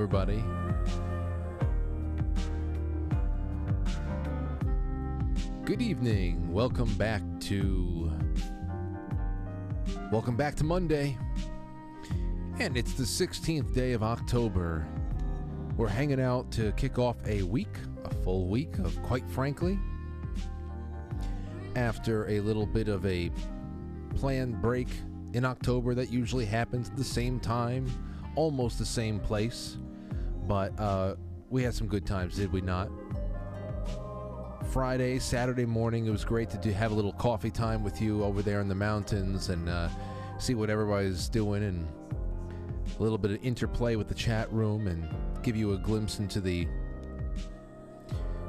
Everybody. Good evening. Welcome back to. Welcome back to Monday. And it's the 16th day of October. We're hanging out to kick off a week, a full week of, quite frankly, after a little bit of a planned break in October that usually happens at the same time, almost the same place. But uh, we had some good times, did we not? Friday, Saturday morning, it was great to do, have a little coffee time with you over there in the mountains and uh, see what everybody's doing and a little bit of interplay with the chat room and give you a glimpse into the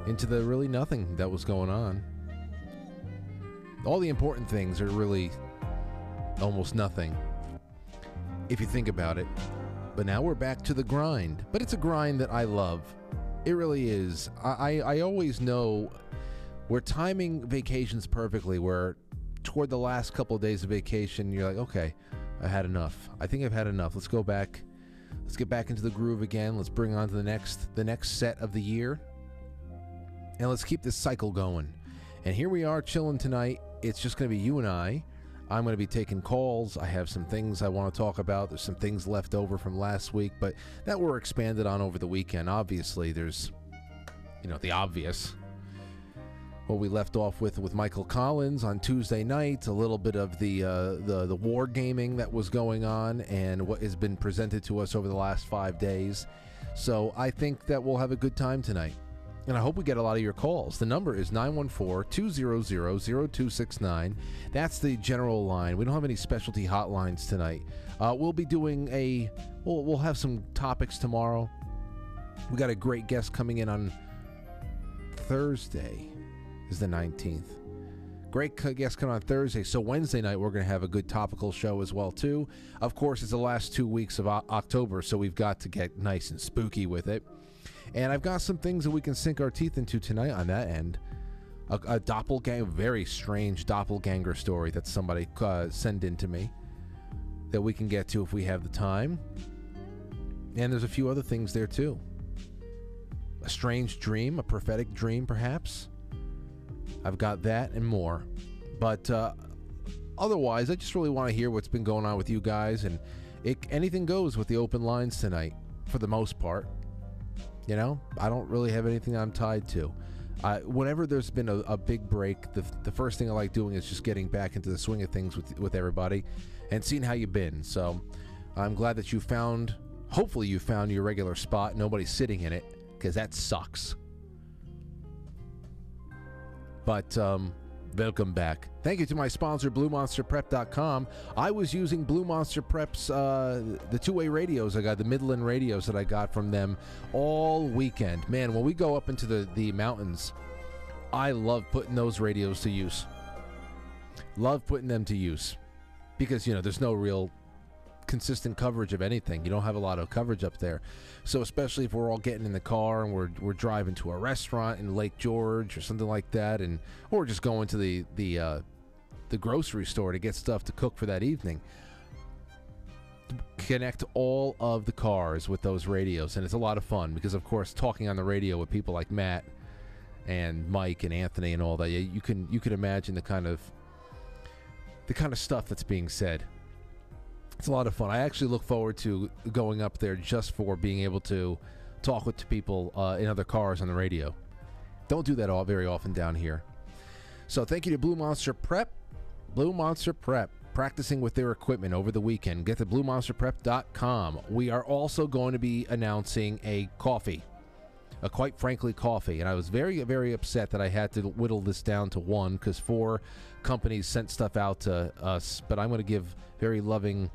into the really nothing that was going on. All the important things are really almost nothing if you think about it. But now we're back to the grind. But it's a grind that I love. It really is. I, I, I always know we're timing vacations perfectly, where toward the last couple of days of vacation, you're like, okay, I had enough. I think I've had enough. Let's go back. Let's get back into the groove again. Let's bring on to the next the next set of the year. And let's keep this cycle going. And here we are chilling tonight. It's just going to be you and I. I'm going to be taking calls. I have some things I want to talk about. There's some things left over from last week, but that were expanded on over the weekend. Obviously, there's, you know, the obvious. What we left off with with Michael Collins on Tuesday night, a little bit of the uh, the the war gaming that was going on, and what has been presented to us over the last five days. So I think that we'll have a good time tonight. And I hope we get a lot of your calls. The number is 914 200 0269. That's the general line. We don't have any specialty hotlines tonight. Uh, we'll be doing a, we'll, we'll have some topics tomorrow. We got a great guest coming in on Thursday, is the 19th. Great guest coming on Thursday. So Wednesday night we're going to have a good topical show as well too. Of course, it's the last two weeks of October, so we've got to get nice and spooky with it. And I've got some things that we can sink our teeth into tonight on that end. A, a doppelganger, very strange doppelganger story that somebody uh, sent in to me that we can get to if we have the time. And there's a few other things there too. A strange dream, a prophetic dream, perhaps. I've got that and more. But uh, otherwise, I just really want to hear what's been going on with you guys. And it, anything goes with the open lines tonight, for the most part. You know, I don't really have anything I'm tied to. Uh, whenever there's been a, a, big break, the, the first thing I like doing is just getting back into the swing of things with with everybody, and seeing how you've been. So, I'm glad that you found. Hopefully, you found your regular spot. Nobody's sitting in it because that sucks. But um, welcome back. Thank you to my sponsor, BlueMonsterPrep.com. I was using Blue Monster Prep's uh, the two-way radios I got, the Midland radios that I got from them all weekend. Man, when we go up into the the mountains, I love putting those radios to use. Love putting them to use because you know there's no real consistent coverage of anything. You don't have a lot of coverage up there. So especially if we're all getting in the car and we're we're driving to a restaurant in Lake George or something like that, and or just going to the the uh, the grocery store to get stuff to cook for that evening. Connect all of the cars with those radios, and it's a lot of fun because, of course, talking on the radio with people like Matt and Mike and Anthony and all that, you can you can imagine the kind of the kind of stuff that's being said it's a lot of fun. I actually look forward to going up there just for being able to talk with people uh, in other cars on the radio. Don't do that all very often down here. So thank you to Blue Monster Prep. Blue Monster Prep practicing with their equipment over the weekend. Get to bluemonsterprep.com. We are also going to be announcing a coffee, a quite frankly coffee. And I was very, very upset that I had to whittle this down to one because four companies sent stuff out to us. But I'm going to give very loving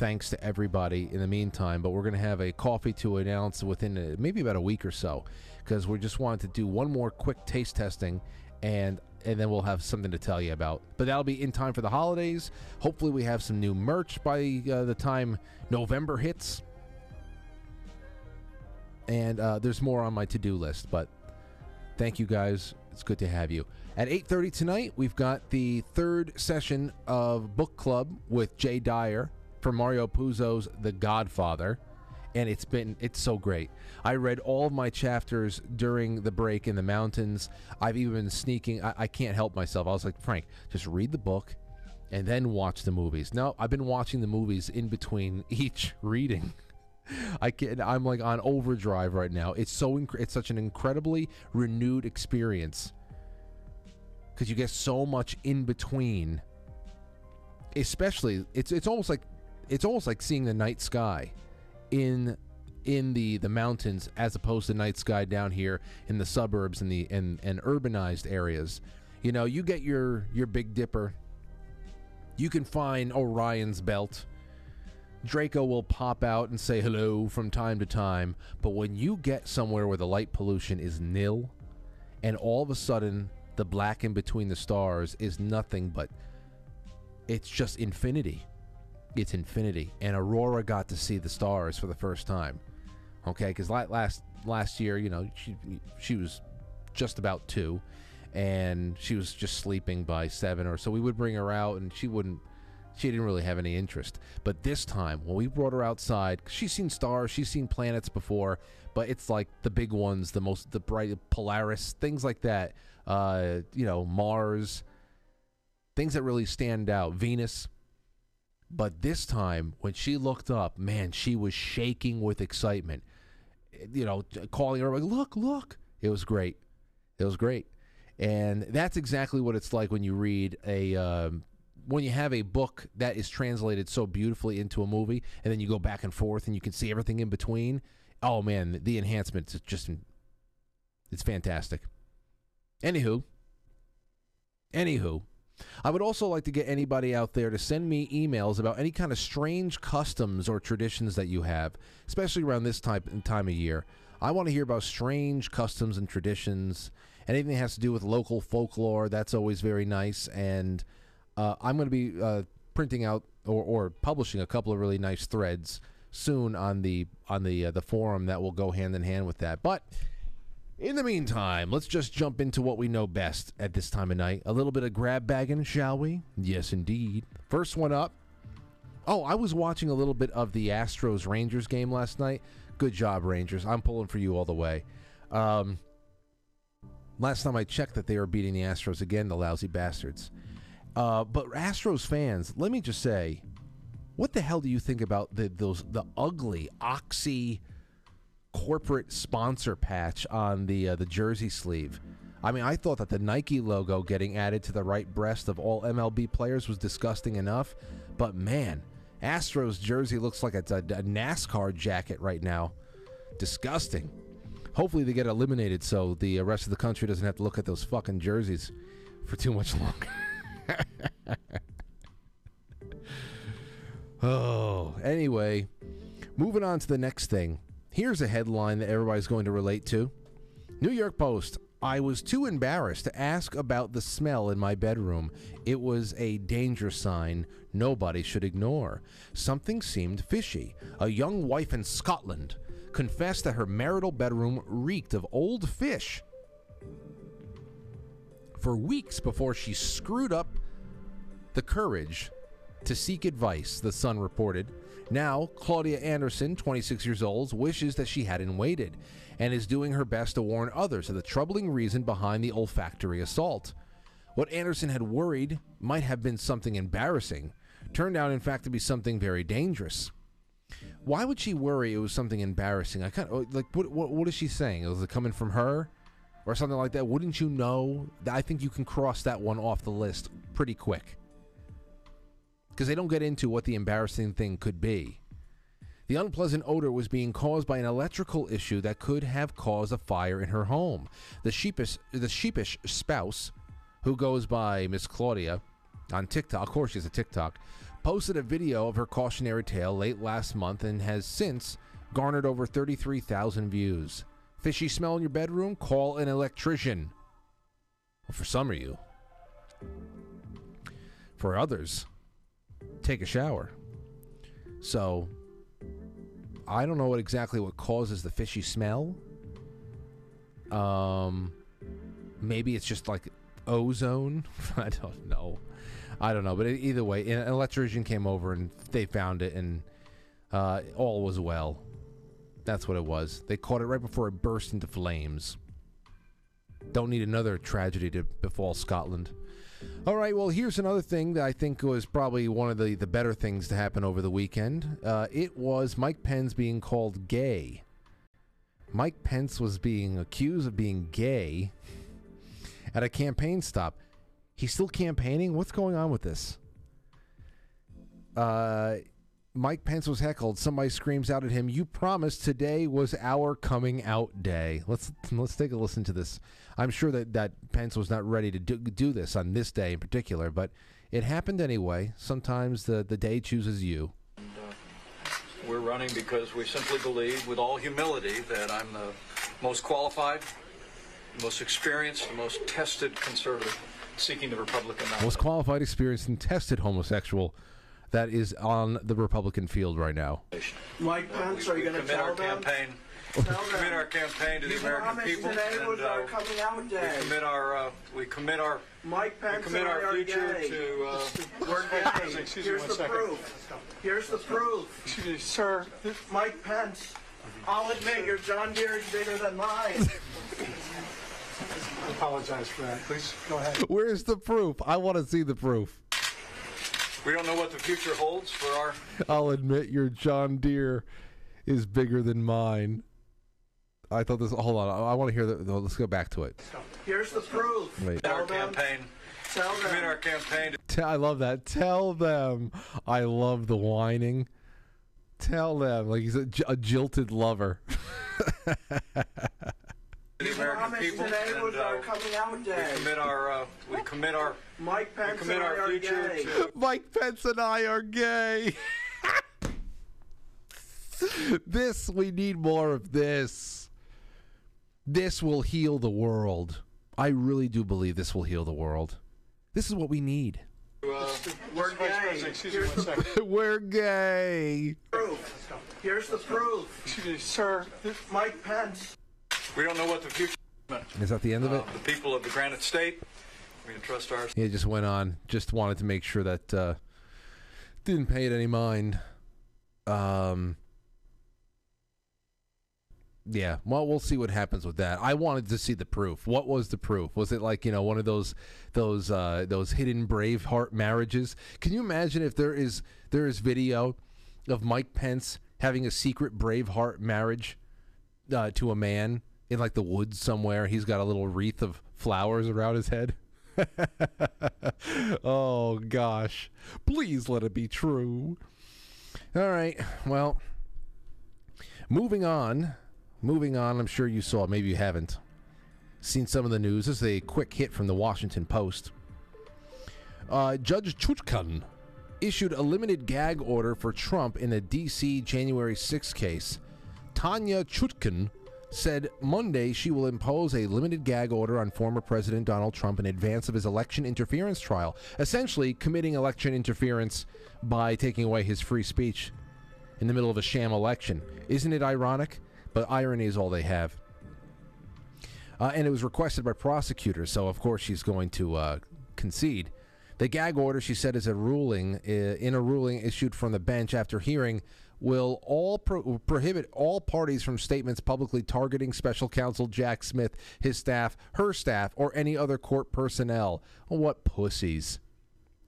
thanks to everybody in the meantime. But we're going to have a coffee to announce within a, maybe about a week or so because we just wanted to do one more quick taste testing and and then we'll have something to tell you about. But that'll be in time for the holidays. Hopefully, we have some new merch by uh, the time November hits. And uh, there's more on my to-do list. But thank you guys. It's good to have you. At 8:30 tonight, we've got the third session of book club with Jay Dyer for Mario Puzo's The Godfather. and it's been it's so great. I read all of my chapters during the break in the mountains. I've even been sneaking. I, I can't help myself. I was like, Frank, just read the book and then watch the movies. No, I've been watching the movies in between each reading. I can I'm like on overdrive right now. It's so inc- it's such an incredibly renewed experience because you get so much in between. Especially, it's it's almost like it's almost like seeing the night sky in in the the mountains as opposed to night sky down here in the suburbs and the and, and urbanized areas. You know, you get your your Big Dipper. You can find Orion's belt. Draco will pop out and say hello from time to time, but when you get somewhere where the light pollution is nil and all of a sudden the black in between the stars is nothing but it's just infinity. It's infinity. And Aurora got to see the stars for the first time. Okay, because last last year, you know, she she was just about two, and she was just sleeping by seven or so. We would bring her out, and she wouldn't. She didn't really have any interest. But this time, when we brought her outside, she's seen stars, she's seen planets before, but it's like the big ones, the most, the bright Polaris, things like that. Uh, you know, Mars, things that really stand out. Venus. But this time, when she looked up, man, she was shaking with excitement. You know, calling her like, "Look, look!" It was great. It was great, and that's exactly what it's like when you read a um, when you have a book that is translated so beautifully into a movie, and then you go back and forth, and you can see everything in between. Oh man, the enhancements is just it's fantastic. Anywho, anywho, I would also like to get anybody out there to send me emails about any kind of strange customs or traditions that you have, especially around this type time of year. I want to hear about strange customs and traditions, anything that has to do with local folklore. That's always very nice. And uh, I'm going to be uh, printing out or, or, publishing a couple of really nice threads soon on the on the uh, the forum that will go hand in hand with that. But in the meantime, let's just jump into what we know best at this time of night. A little bit of grab bagging, shall we? Yes, indeed. First one up. Oh, I was watching a little bit of the Astros Rangers game last night. Good job, Rangers. I'm pulling for you all the way. Um, last time I checked that they were beating the Astros again, the lousy bastards. Uh, but Astros fans, let me just say, what the hell do you think about the, those the ugly oxy corporate sponsor patch on the uh, the jersey sleeve. I mean, I thought that the Nike logo getting added to the right breast of all MLB players was disgusting enough, but man, Astros jersey looks like it's a, a NASCAR jacket right now. Disgusting. Hopefully, they get eliminated so the uh, rest of the country doesn't have to look at those fucking jerseys for too much longer. oh, anyway, moving on to the next thing. Here's a headline that everybody's going to relate to New York Post. I was too embarrassed to ask about the smell in my bedroom. It was a danger sign nobody should ignore. Something seemed fishy. A young wife in Scotland confessed that her marital bedroom reeked of old fish for weeks before she screwed up the courage to seek advice, the Sun reported. Now, Claudia Anderson, 26 years old, wishes that she hadn't waited and is doing her best to warn others of the troubling reason behind the olfactory assault. What Anderson had worried might have been something embarrassing turned out, in fact, to be something very dangerous. Why would she worry it was something embarrassing? I kind of like what, what, what is she saying? Was it coming from her or something like that? Wouldn't you know? I think you can cross that one off the list pretty quick because they don't get into what the embarrassing thing could be. The unpleasant odor was being caused by an electrical issue that could have caused a fire in her home. The sheepish, the sheepish spouse, who goes by Miss Claudia on TikTok, of course she's a TikTok, posted a video of her cautionary tale late last month and has since garnered over 33,000 views. Fishy smell in your bedroom? Call an electrician. Well, for some of you. For others, take a shower. So I don't know exactly what causes the fishy smell. Um maybe it's just like ozone. I don't know. I don't know, but either way, an electrician came over and they found it and uh, all was well. That's what it was. They caught it right before it burst into flames. Don't need another tragedy to befall Scotland. All right, well, here's another thing that I think was probably one of the, the better things to happen over the weekend. Uh, it was Mike Pence being called gay. Mike Pence was being accused of being gay at a campaign stop. He's still campaigning? What's going on with this? Uh, Mike Pence was heckled. Somebody screams out at him, "You promised today was our coming out day." Let's let's take a listen to this. I'm sure that that Pence was not ready to do, do this on this day in particular, but it happened anyway. Sometimes the the day chooses you. And, uh, we're running because we simply believe, with all humility, that I'm the most qualified, the most experienced, the most tested conservative seeking the Republican nomination. Most qualified, experienced, and tested homosexual that is on the Republican field right now. Mike Pence, are you going to commit tell our them? campaign. Tell commit our campaign to the You American people, today and was our uh, coming out we day. commit our uh, we commit our Mike we Pence commit our future gay. to. Uh, We're gay. Excuse me Here's one the second. proof. Here's the proof. Excuse me, sir. Mike Pence, I'll admit your John Deere is bigger than mine. I apologize for that. Please go ahead. Where's the proof? I want to see the proof. We don't know what the future holds for our. I'll admit your John Deere is bigger than mine. I thought this. Hold on. I, I want to hear the. Let's go back to it. Here's the proof. Wait. Our Tell them. campaign. Tell Commit our campaign to Te- I love that. Tell them. I love the whining. Tell them like he's a jilted lover. the You American promised people, today and was our uh, coming out day. we commit our uh, we commit our Mike we Pence commit and I our are future gay. to. Mike Pence and I are gay. this we need more of this. This will heal the world. I really do believe this will heal the world. This is what we need. Uh, We're Vice gay. President, excuse me Here's one the second. We're gay. proof. Here's the proof. Excuse me, sir. Mike Pence. We don't know what the future. Is that the end of it? Uh, the people of the Granite State. We entrust our He just went on. Just wanted to make sure that uh, didn't pay it any mind. Um, yeah. Well, we'll see what happens with that. I wanted to see the proof. What was the proof? Was it like you know one of those those uh, those hidden Braveheart marriages? Can you imagine if there is there is video of Mike Pence having a secret Braveheart marriage uh, to a man in like the woods somewhere? He's got a little wreath of flowers around his head. oh gosh. Please let it be true. All right. Well, moving on. Moving on, I'm sure you saw, maybe you haven't seen some of the news. This is a quick hit from the Washington Post. Uh, Judge Chutkan issued a limited gag order for Trump in a D.C. January 6 case. Tanya Chutkan said Monday she will impose a limited gag order on former President Donald Trump in advance of his election interference trial, essentially committing election interference by taking away his free speech in the middle of a sham election. Isn't it ironic? But irony is all they have. Uh, and it was requested by prosecutors, so of course she's going to uh, concede. The gag order, she said, is a ruling uh, in a ruling issued from the bench after hearing will all pro- prohibit all parties from statements publicly targeting special counsel Jack Smith, his staff, her staff, or any other court personnel. What pussies!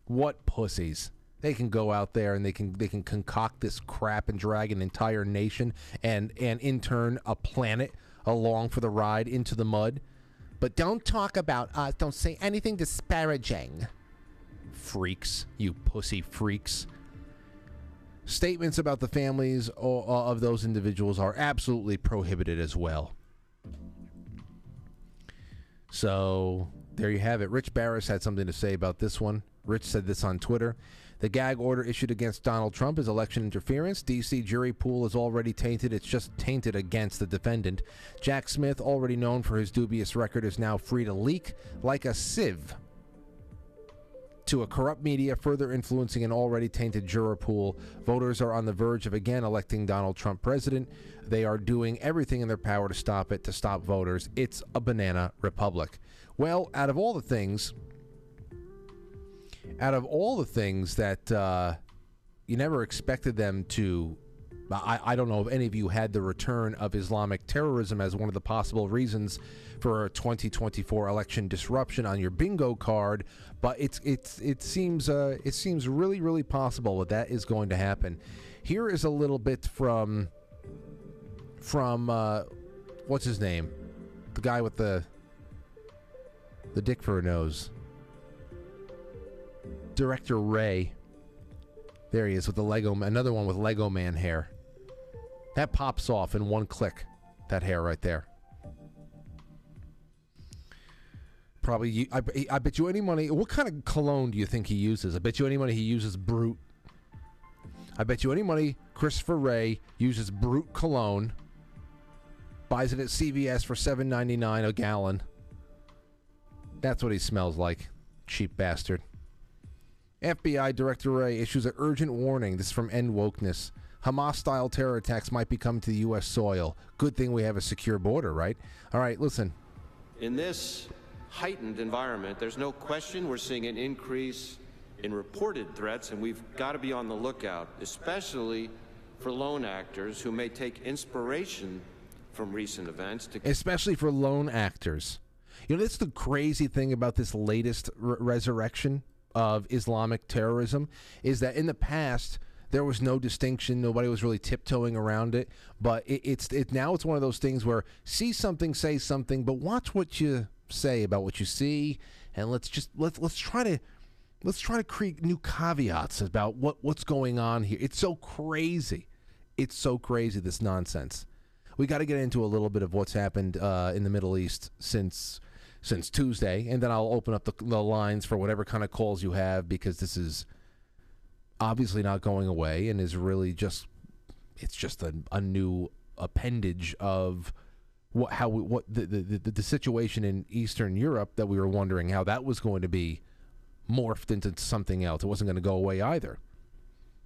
What pussies! They can go out there and they can they can concoct this crap and drag an entire nation and and in turn a planet along for the ride into the mud. But don't talk about us. Don't say anything disparaging. Freaks, you pussy freaks. Statements about the families uh, uh, of those individuals are absolutely prohibited as well. So there you have it. Rich Baris had something to say about this one. Rich said this on Twitter. The gag order issued against Donald Trump is election interference. DC jury pool is already tainted. It's just tainted against the defendant. Jack Smith, already known for his dubious record, is now free to leak like a sieve to a corrupt media, further influencing an already tainted juror pool. Voters are on the verge of again electing Donald Trump president. They are doing everything in their power to stop it, to stop voters. It's a banana republic. Well, out of all the things, out of all the things that uh, you never expected them to I, I don't know if any of you had the return of Islamic terrorism as one of the possible reasons for a 2024 election disruption on your bingo card, but it's it's it seems uh, it seems really really possible that that is going to happen. Here is a little bit from from uh, what's his name, the guy with the the dick for a nose, director Wray. There he is with the Lego, another one with Lego Man hair. That pops off in one click. That hair right there. Probably, I, I bet you any money. What kind of cologne do you think he uses? I bet you any money he uses Brut. I bet you any money Christopher Wray uses Brut cologne. Buys it at CVS for seven ninety nine a gallon. That's what he smells like. Cheap bastard. FBI Director Wray issues an urgent warning. This is from End Wokeness. Hamas style terror attacks might be coming to the U.S. soil. Good thing we have a secure border, right? All right, listen. In this heightened environment, there's no question we're seeing an increase in reported threats, and we've got to be on the lookout, especially for lone actors who may take inspiration from recent events to especially for lone actors. You know, that's the crazy thing about this latest re- resurrection of Islamic terrorism is that in the past there was no distinction. Nobody was really tiptoeing around it. But it, it's it now it's one of those things where see something, say something, but watch what you say about what you see, and let's just let's let's try to let's try to create new caveats about what what's going on here. It's so crazy. It's so crazy this nonsense. We got to get into a little bit of what's happened uh, in the Middle East since since Tuesday, and then I'll open up the, the lines for whatever kind of calls you have because this is obviously not going away and is really just it's just a, a new appendage of what how we, what the, the the the situation in Eastern Europe that we were wondering how that was going to be morphed into something else. It wasn't going to go away either.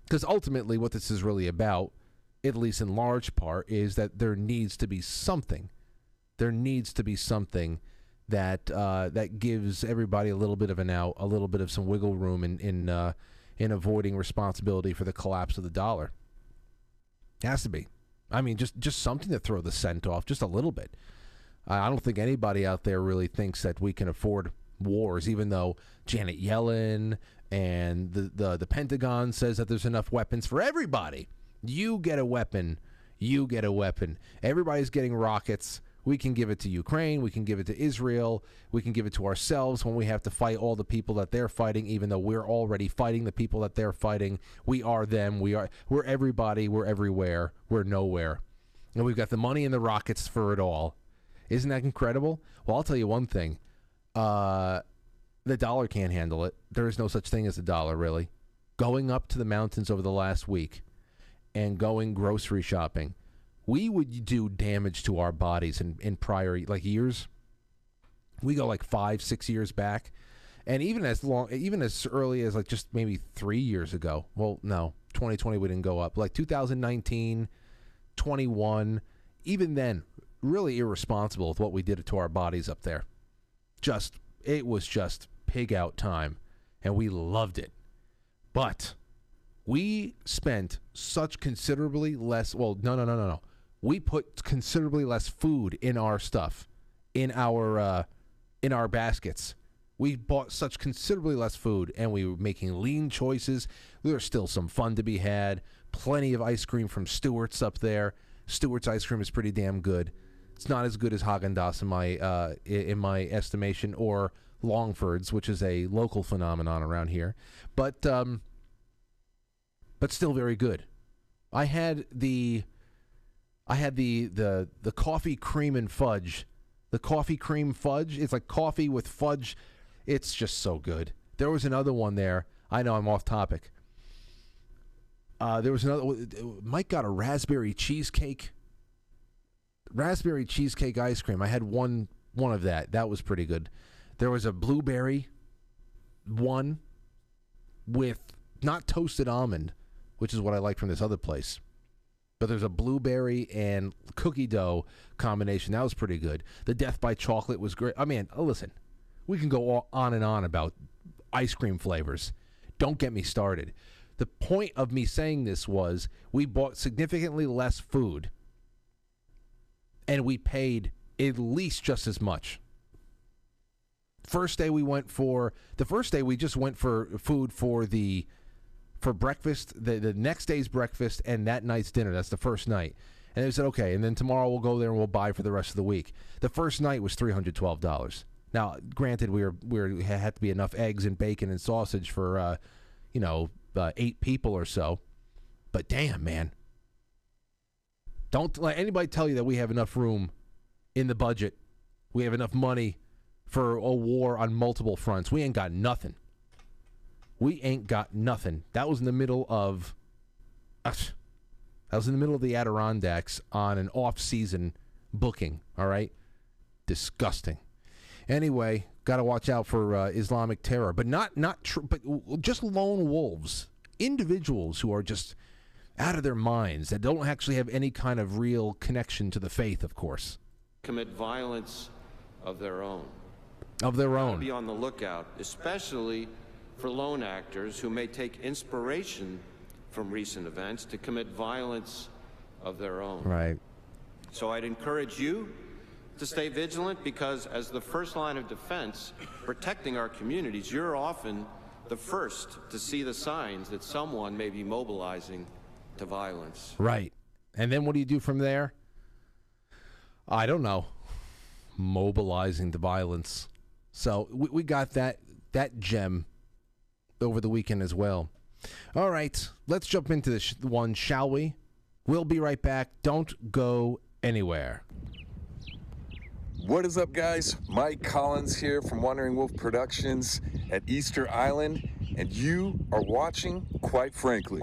Because ultimately, what this is really about, at least in large part, is that there needs to be something. There needs to be something that uh, that gives everybody a little bit of an out, a little bit of some wiggle room in in uh, in avoiding responsibility for the collapse of the dollar. It Has to be. I mean, just just something to throw the scent off, just a little bit. I don't think anybody out there really thinks that we can afford wars, even though Janet Yellen and the, the, the Pentagon says that there's enough weapons for everybody. You get a weapon. You get a weapon. Everybody's getting rockets. We can give it to Ukraine. We can give it to Israel. We can give it to ourselves when we have to fight all the people that they're fighting, even though we're already fighting the people that they're fighting. We are them. We are we're everybody. We're everywhere. We're nowhere. And we've got the money and the rockets for it all. Isn't that incredible? Well, I'll tell you one thing. Uh, the dollar can't handle it. There is no such thing as a dollar, really. Going up to the mountains over the last week and going grocery shopping, we would do damage to our bodies in, in prior like years. We go like five, six years back, and even as long, even as early as like just maybe three years ago. Well, no, 2020 we didn't go up. Like 2019, 21, even then, really irresponsible with what we did to our bodies up there. Just it was just pig out time, and we loved it. But we spent such considerably less. Well, no, no, no, no, no. We put considerably less food in our stuff, in our uh, in our baskets. We bought such considerably less food, and we were making lean choices. There was still some fun to be had. Plenty of ice cream from Stewart's up there. Stewart's ice cream is pretty damn good. It's not as good as Haagen Dazs in my uh, in my estimation, or Longford's, which is a local phenomenon around here, but um, but still very good. I had the I had the the the coffee cream and fudge. The coffee cream fudge. It's like coffee with fudge. It's just so good. There was another one there. I know I'm off topic. Uh, there was another. Mike got a raspberry cheesecake. Raspberry cheesecake ice cream. I had one one of that. That was pretty good. There was a blueberry one with not toasted almond, which is what I like from this other place. But there's a blueberry and cookie dough combination. That was pretty good. The Death by Chocolate was great. I mean, oh, listen, we can go on and on about ice cream flavors. Don't get me started. The point of me saying this was we bought significantly less food and we paid at least just as much. First day we went for the first day we just went for food for the for breakfast, the, the next day's breakfast and that night's dinner. That's the first night. And they said, okay, and then tomorrow we'll go there and we'll buy for the rest of the week. The first night was three hundred twelve dollars. Now, granted, we were we were, had to be enough eggs and bacon and sausage for, uh, you know, uh, eight people or so. But damn, man, don't let anybody tell you that we have enough room in the budget. We have enough money for a war on multiple fronts. We ain't got nothing. We ain't got nothing. That was in the middle of. Uh, that was in the middle of the Adirondacks on an off-season booking. All right, disgusting. Anyway, got to watch out for uh, Islamic terror, but not not tr- but just lone wolves, individuals who are just out of their minds that don't actually have any kind of real connection to the faith. Of course, commit violence of their own. Of their own. Be on the lookout, especially for lone actors who may take inspiration from recent events to commit violence of their own. Right. So I'd encourage you to stay vigilant because, as the first line of defense, protecting our communities, you're often the first to see the signs that someone may be mobilizing to violence. Right. And then what do you do from there? I don't know. Mobilizing to violence. So we, we got that that gem over the weekend as well. All right, let's jump into this one, shall we? We'll be right back. Don't go anywhere. What is up, guys? Mike Collins here from Wandering Wolf Productions at Easter Island, and you are watching, quite frankly.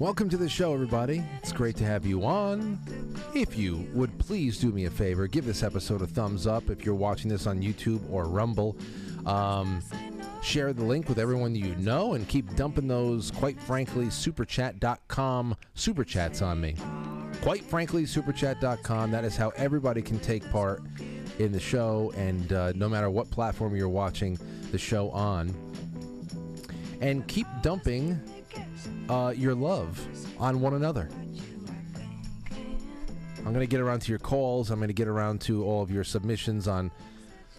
Welcome to the show, everybody. It's great to have you on. If you would please do me a favor, give this episode a thumbs up if you're watching this on YouTube or Rumble. Um, share the link with everyone you know and keep dumping those, quite frankly, superchat.com super chats on me. Quite frankly, superchat.com. That is how everybody can take part in the show, and uh, no matter what platform you're watching the show on. And keep dumping uh, your love on one another. I'm going to get around to your calls. I'm going to get around to all of your submissions on,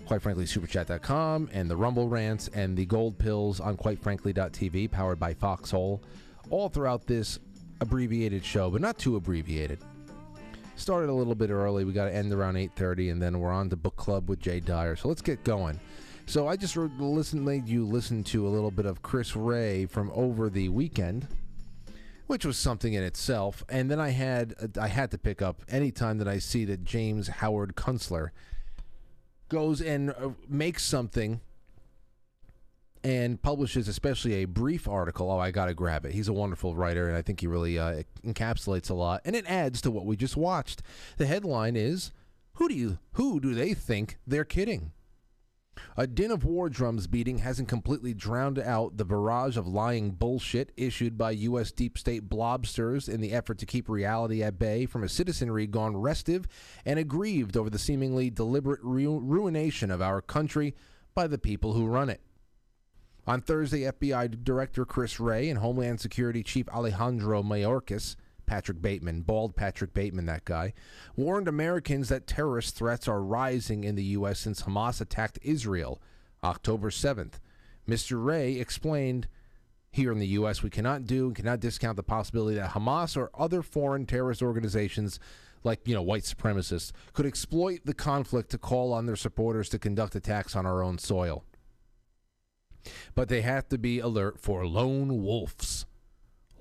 quite frankly, superchat.com and the Rumble rants and the gold pills on quitefrankly.tv, powered by Foxhole, all throughout this abbreviated show, but not too abbreviated. Started a little bit early. We got to end around 8:30, and then we're on to book club with Jay Dyer. So let's get going. So I just listened, made you listen to a little bit of Chris Wray from over the weekend, which was something in itself. And then I had I had to pick up anytime that I see that James Howard Kunstler goes and uh, makes something and publishes especially a brief article. Oh, I got to grab it. He's a wonderful writer, and I think he really uh, encapsulates a lot, and it adds to what we just watched. The headline is, "Who do you who do they think they're kidding?" A din of war drums beating hasn't completely drowned out the barrage of lying bullshit issued by U.S. deep state blobsters in the effort to keep reality at bay from a citizenry gone restive and aggrieved over the seemingly deliberate ru- ruination of our country by the people who run it. On Thursday, FBI Director Chris Wray and Homeland Security Chief Alejandro Mayorkas Patrick Bateman, bald Patrick Bateman, that guy, warned Americans that terrorist threats are rising in the U.S. since Hamas attacked Israel October 7th. Mr. Wray explained here in the U.S., we cannot do and cannot discount the possibility that Hamas or other foreign terrorist organizations like you know white supremacists could exploit the conflict to call on their supporters to conduct attacks on our own soil but they have to be alert for lone wolves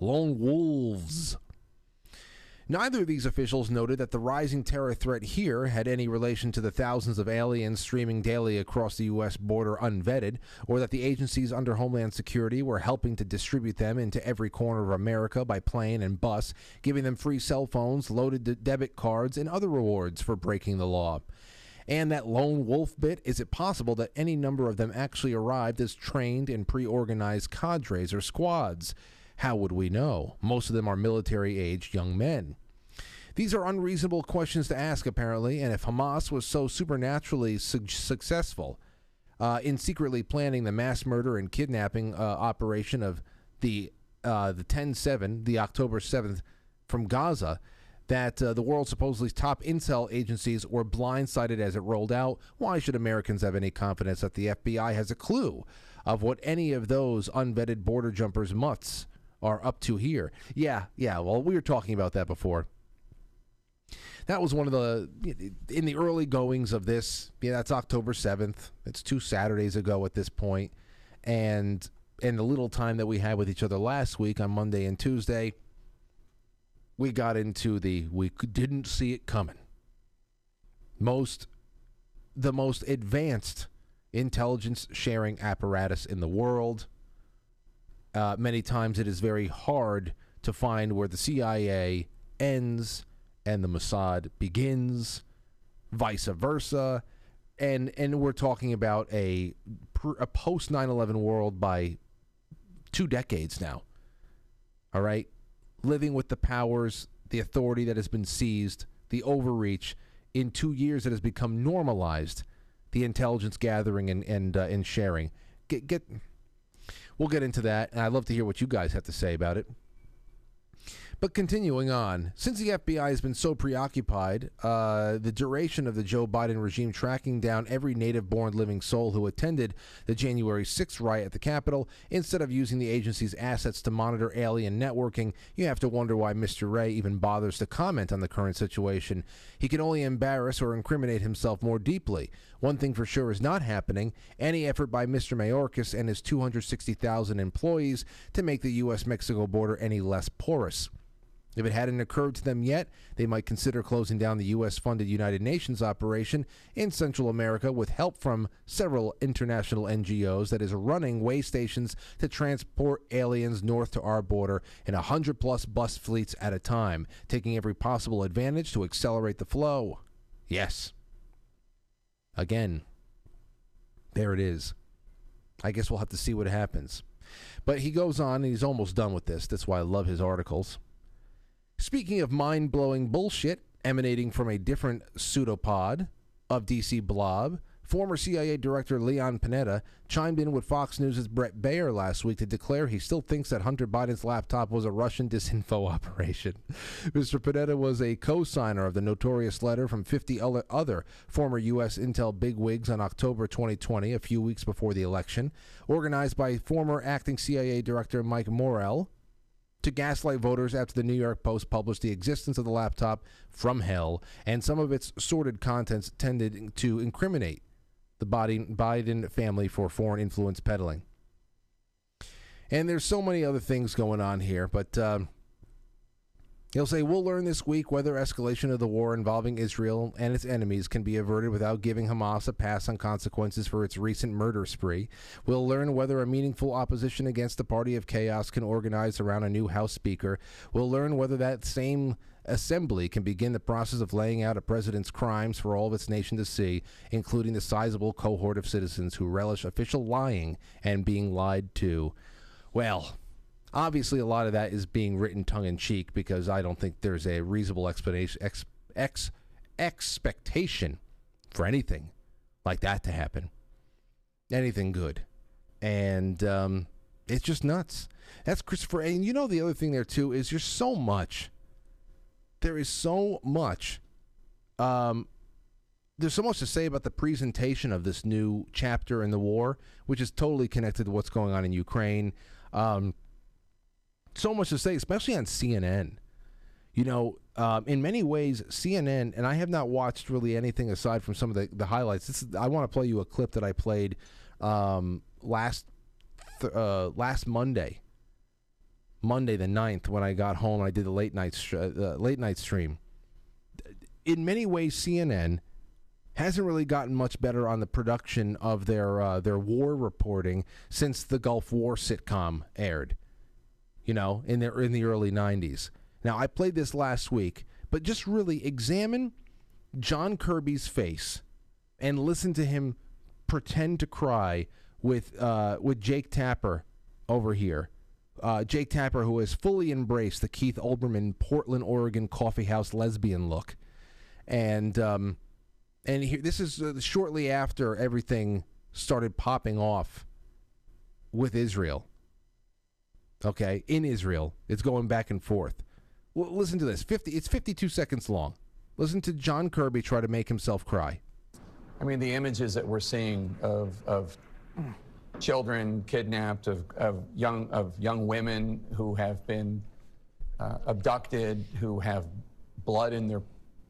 lone wolves Neither of these officials noted that the rising terror threat here had any relation to the thousands of aliens streaming daily across the U.S. border unvetted, or that the agencies under Homeland Security were helping to distribute them into every corner of America by plane and bus, giving them free cell phones, loaded de- debit cards, and other rewards for breaking the law. And that lone wolf bit, is it possible that any number of them actually arrived as trained and pre organized cadres or squads? How would we know? Most of them are military aged young men. These are unreasonable questions to ask, apparently, and if Hamas was so supernaturally su- successful uh, in secretly planning the mass murder and kidnapping uh, operation of the uh, the 10-7, the October 7th, from Gaza, that uh, the world's supposedly top intel agencies were blindsided as it rolled out, why should Americans have any confidence that the FBI has a clue of what any of those unvetted border jumpers mutts are up to here. Yeah, yeah. Well, we were talking about that before. That was one of the in the early goings of this. Yeah, that's October seventh. It's two Saturdays ago at this point, and in the little time that we had with each other last week on Monday and Tuesday, we got into the we didn't see it coming. Most the most advanced intelligence sharing apparatus in the world uh, many times it is very hard to find where the CIA ends and the Mossad begins, vice versa. And, and we're talking about a, a post 9 11 world by two decades now. All right? Living with the powers, the authority that has been seized, the overreach. In two years, it has become normalized, the intelligence gathering and, and, uh, and sharing. Get, get, We'll get into that, and I'd love to hear what you guys have to say about it. But continuing on, since the FBI has been so preoccupied, uh, the duration of the Joe Biden regime tracking down every native born living soul who attended the January 6th riot at the Capitol, instead of using the agency's assets to monitor alien networking, you have to wonder why Mr. Wray even bothers to comment on the current situation. He can only embarrass or incriminate himself more deeply. One thing for sure is not happening any effort by Mr. Mayorkas and his 260,000 employees to make the U.S. Mexico border any less porous. If it hadn't occurred to them yet, they might consider closing down the U.S. funded United Nations operation in Central America with help from several international NGOs that is running way stations to transport aliens north to our border in 100 plus bus fleets at a time, taking every possible advantage to accelerate the flow. Yes. Again, there it is. I guess we'll have to see what happens. But he goes on, and he's almost done with this. That's why I love his articles. Speaking of mind blowing bullshit emanating from a different pseudopod of DC Blob, former CIA Director Leon Panetta chimed in with Fox News' Bret Baier last week to declare he still thinks that Hunter Biden's laptop was a Russian disinfo operation. Mr. Panetta was a co signer of the notorious letter from 50 other former U.S. Intel bigwigs on October 2020, a few weeks before the election, organized by former acting CIA Director Mike Morell to gaslight voters after the New York Post published the existence of the laptop from hell, and some of its sordid contents tended to incriminate the Biden family for foreign influence peddling. And there's so many other things going on here, but uh, He'll say, We'll learn this week whether escalation of the war involving Israel and its enemies can be averted without giving Hamas a pass on consequences for its recent murder spree. We'll learn whether a meaningful opposition against the party of chaos can organize around a new House Speaker. We'll learn whether that same assembly can begin the process of laying out a president's crimes for all of its nation to see, including the sizable cohort of citizens who relish official lying and being lied to. Well, Obviously, a lot of that is being written tongue in cheek because I don't think there's a reasonable explanation, ex, ex, expectation for anything like that to happen. Anything good. And um, it's just nuts. That's Christopher. And you know, the other thing there, too, is there's so much. There is so much. Um, there's so much to say about the presentation of this new chapter in the war, which is totally connected to what's going on in Ukraine. Um, so much to say, especially on CNN. You know, um, in many ways, CNN, and I have not watched really anything aside from some of the, the highlights. This is, I want to play you a clip that I played um, last th- uh, last Monday, Monday the 9th, when I got home. I did the late night sh- uh, late night stream. In many ways, CNN hasn't really gotten much better on the production of their uh, their war reporting since the Gulf War sitcom aired you know, in the in the early 90s. Now, I played this last week, but just really examine John Kirby's face and listen to him pretend to cry with uh, with Jake Tapper over here. Uh, Jake Tapper, who has fully embraced the Keith Olbermann Portland, Oregon coffee house lesbian look, and um, and here, this is uh, shortly after everything started popping off with Israel okay, in Israel. It's going back and forth. Well, listen to this. 50 it's 52 seconds long. Listen to John Kirby try to make himself cry. I mean, the images that we're seeing of, of children kidnapped, of, of, young, of young women who have been uh, abducted, who have blood in their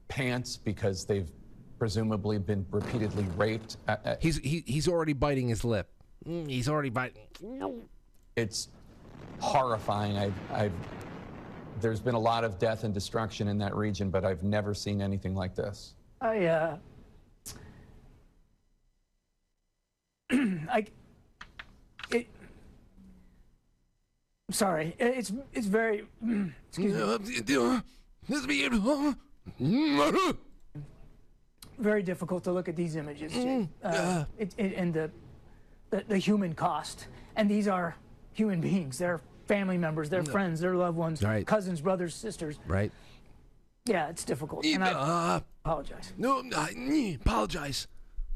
pants because they've presumably been repeatedly raped. Uh, uh, he's, he, he's already biting his lip. Mm, he's already biting. It's horrifying. I've, I've, there's been a lot of death and destruction in that region, but I've never seen anything like this. I, uh, I, it, I'm sorry. It's, it's very, excuse me. very difficult to look at these images, uh, it, it, and the, the, the human cost. And these are human beings. They're family members, their friends, their loved ones, Right. cousins, brothers, sisters. Right? Yeah, it's difficult. And I Uh, apologize. No, I, apologize.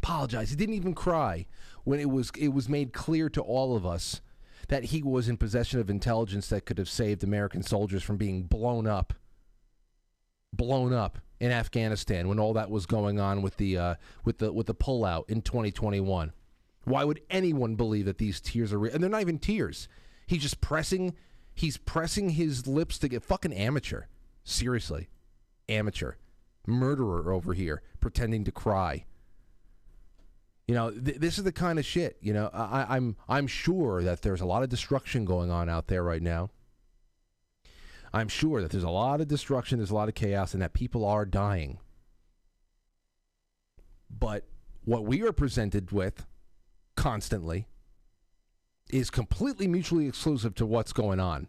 Apologize. He didn't even cry when it was it was made clear to all of us that he was in possession of intelligence that could have saved American soldiers from being blown up. Blown up in Afghanistan when all that was going on with the uh, with the with the pullout in 2021. Why would anyone believe that these tears are real? And they're not even tears. He's just pressing. He's pressing his lips to get fucking amateur. Seriously, amateur, murderer over here pretending to cry. You know, th- this is the kind of shit. You know, I- I'm I'm sure that there's a lot of destruction going on out there right now. I'm sure that there's a lot of destruction, there's a lot of chaos, and that people are dying. But what we are presented with constantly is completely mutually exclusive to what's going on.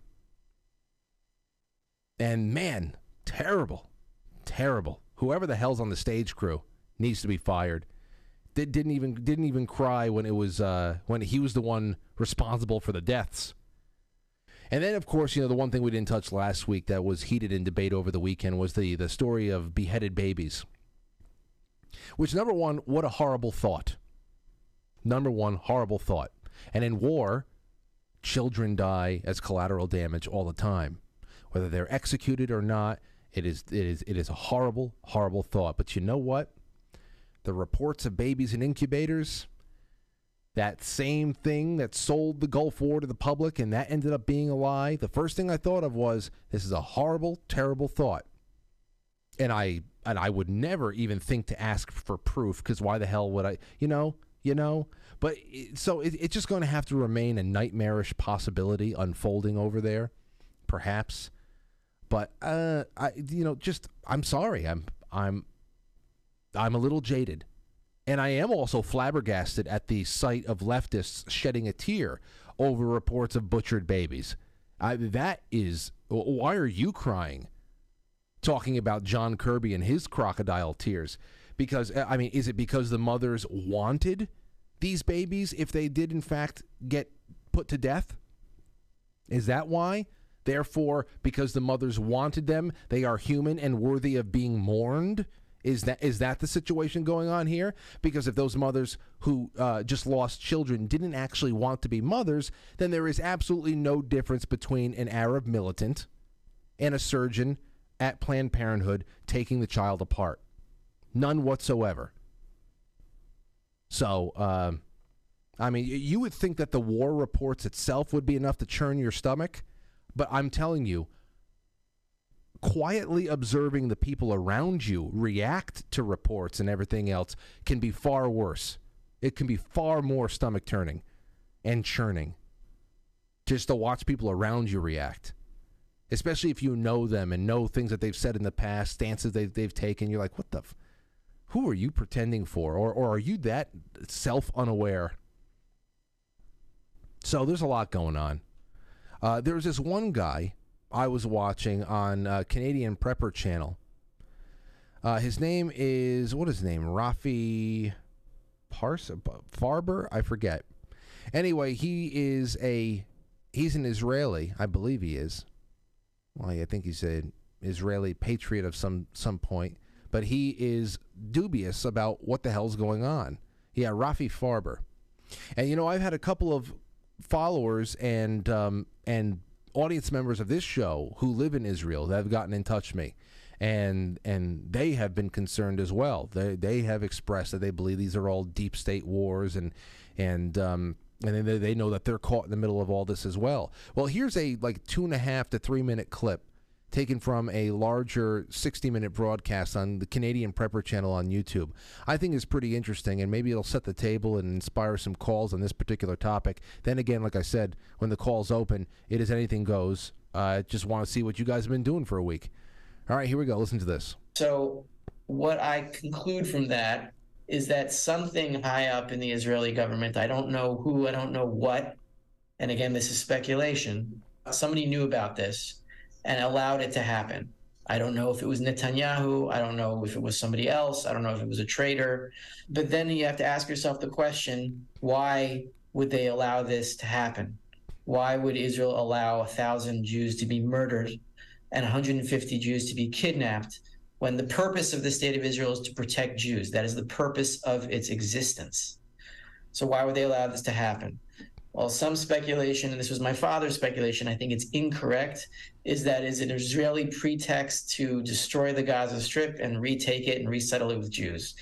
And man, terrible, terrible. Whoever the hell's on the stage crew needs to be fired. Did, didn't even didn't even cry when it was uh, when he was the one responsible for the deaths. And then, of course, you know the one thing we didn't touch last week that was heated in debate over the weekend was the the story of beheaded babies. Which number one, what a horrible thought. Number one, horrible thought. And in war, children die as collateral damage all the time, whether they're executed or not. It is it is it is a horrible, horrible thought. But you know what? The reports of babies in incubators, that same thing that sold the Gulf War to the public, and that ended up being a lie. The first thing I thought of was this is a horrible, terrible thought, and I and I would never even think to ask for proof because why the hell would I? You know, you know. But it, so it, it's just going to have to remain a nightmarish possibility unfolding over there, perhaps. But uh, I, you know, just I'm sorry. I'm I'm I'm a little jaded, and I am also flabbergasted at the sight of leftists shedding a tear over reports of butchered babies. I, that is why are you crying? Talking about John Kirby and his crocodile tears, because uh, I mean, is it because the mothers wanted these babies if they did in fact get put to death? Is that why? Therefore, because the mothers wanted them, they are human and worthy of being mourned. Is that is that the situation going on here? Because if those mothers who uh, just lost children didn't actually want to be mothers, then there is absolutely no difference between an Arab militant and a surgeon at Planned Parenthood taking the child apart. None whatsoever. So, um, I mean, you would think that the war reports itself would be enough to churn your stomach, but I'm telling you, quietly observing the people around you react to reports and everything else can be far worse. It can be far more stomach turning and churning just to watch people around you react. Especially if you know them and know things that they've said in the past, stances they've, they've taken. You're like, what the? F- who are you pretending for? Or, or are you that self unaware? So there's a lot going on. Uh, there's this one guy I was watching on uh, Canadian Prepper Channel. Uh, his name is what is his name? Rafi Pars Farber? I forget. Anyway, he is a he's an Israeli, I believe he is. Well, I think he's an Israeli patriot of some some point, but he is dubious about what the hell's going on. Yeah, Rafi Farber. And you know, I've had a couple of followers and um, and audience members of this show who live in Israel that have gotten in touch with me, and and they have been concerned as well. They they have expressed that they believe these are all deep state wars and and um, and they, they know that they're caught in the middle of all this as well. Well, here's a like two and a half to three minute clip taken from a larger 60 minute broadcast on the Canadian Prepper channel on YouTube. I think is pretty interesting, and maybe it'll set the table and inspire some calls on this particular topic. Then again, like I said, when the calls open, it is anything goes. I uh, just want to see what you guys have been doing for a week. All right, here we go. Listen to this. So, what I conclude from that is that something high up in the Israeli government, I don't know who, I don't know what, and again, this is speculation, somebody knew about this and allowed it to happen. I don't know if it was Netanyahu. I don't know if it was somebody else. I don't know if it was a traitor. But then you have to ask yourself the question why would they allow this to happen? Why would Israel allow a thousand Jews to be murdered and 150 Jews to be kidnapped when the purpose of the state of Israel is to protect Jews? That is the purpose of its existence. So, why would they allow this to happen? Well, some speculation, and this was my father's speculation, I think it's incorrect, is that is an Israeli pretext to destroy the Gaza Strip and retake it and resettle it with Jews.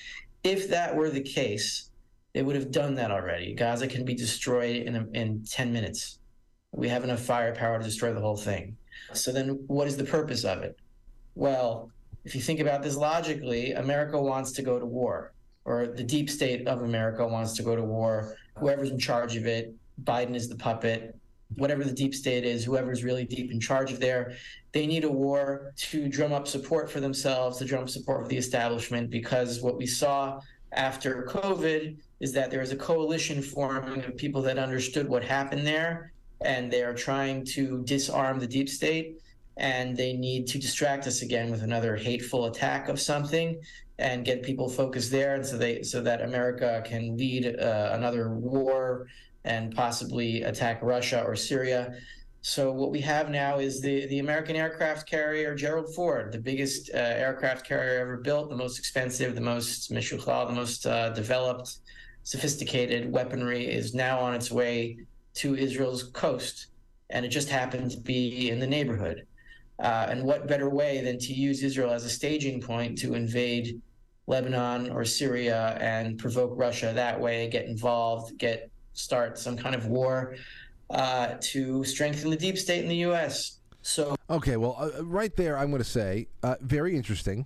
If that were the case, they would have done that already. Gaza can be destroyed in, in 10 minutes. We have enough firepower to destroy the whole thing. So then, what is the purpose of it? Well, if you think about this logically, America wants to go to war, or the deep state of America wants to go to war. Whoever's in charge of it Biden is the puppet, whatever the deep state is, whoever's really deep in charge of there, they need a war to drum up support for themselves, to drum up support for the establishment, because what we saw after COVID is that there is a coalition forming of people that understood what happened there, and they are trying to disarm the deep state, and they need to distract us again with another hateful attack of something and get people focused there, and so they so that America can lead uh, another war and possibly attack Russia or Syria. So what we have now is the, the American aircraft carrier Gerald Ford, the biggest uh, aircraft carrier ever built, the most expensive, the most mishuchal, the most uh, developed, sophisticated weaponry is now on its way to Israel's coast, and it just happened to be in the neighborhood. Uh, and what better way than to use Israel as a staging point to invade Lebanon or Syria and provoke Russia that way, get involved, get start some kind of war uh, to strengthen the deep state in the U.S. So okay, well, uh, right there, I'm going to say uh, very interesting,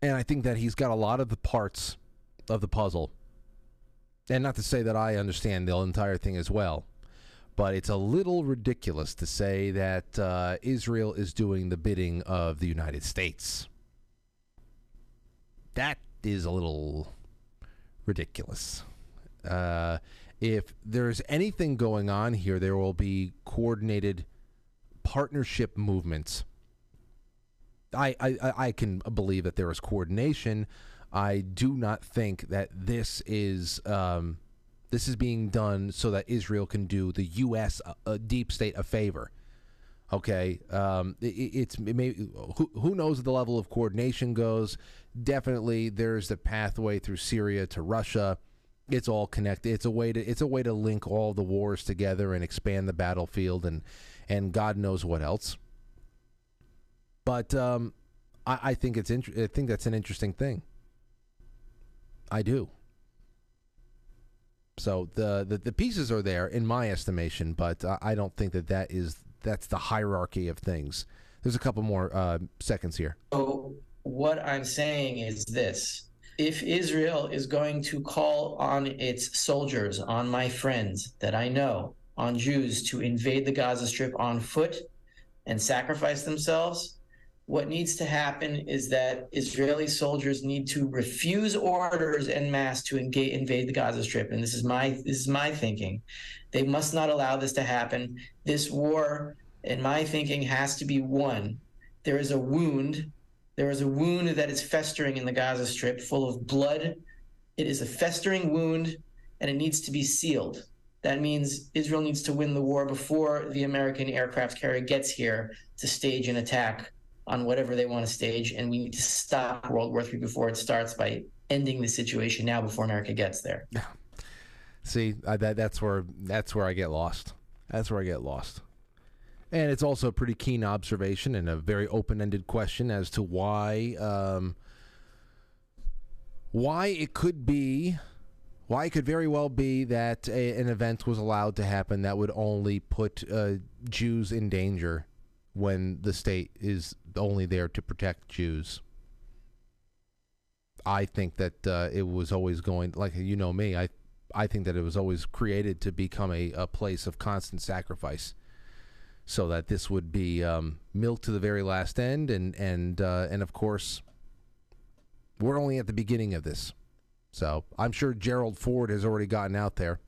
and I think that he's got a lot of the parts of the puzzle. And not to say that I understand the entire thing as well, but it's a little ridiculous to say that uh, Israel is doing the bidding of the United States. That is a little ridiculous. Uh, if there's anything going on here, there will be coordinated partnership movements. I, I, I can believe that there is coordination. I do not think that this is um, this is being done so that Israel can do the U.S. a, a deep state a favor. Okay, um, it, it's it who who knows the level of coordination goes. Definitely, there's the pathway through Syria to Russia. It's all connected. It's a way to it's a way to link all the wars together and expand the battlefield and and God knows what else. But um, I, I think it's int- I think that's an interesting thing. I do. So the, the, the pieces are there in my estimation, but uh, I don't think that that is that's the hierarchy of things. There's a couple more uh, seconds here. So what I'm saying is this: if Israel is going to call on its soldiers, on my friends that I know, on Jews to invade the Gaza Strip on foot and sacrifice themselves, what needs to happen is that Israeli soldiers need to refuse orders en masse to engage, invade the Gaza Strip. And this is my this is my thinking. They must not allow this to happen. This war, in my thinking, has to be won. There is a wound. There is a wound that is festering in the Gaza Strip, full of blood. It is a festering wound, and it needs to be sealed. That means Israel needs to win the war before the American aircraft carrier gets here to stage an attack on whatever they want to stage, and we need to stop World War III before it starts by ending the situation now before America gets there. See, I, that that's where that's where I get lost. That's where I get lost. And it's also a pretty keen observation and a very open-ended question as to why um, why it could be why it could very well be that a, an event was allowed to happen that would only put uh, Jews in danger when the state is only there to protect Jews. I think that uh, it was always going, like you know me, I, I think that it was always created to become a, a place of constant sacrifice, so that this would be um, milked to the very last end, and and uh, and of course, we're only at the beginning of this. So I'm sure Gerald Ford has already gotten out there,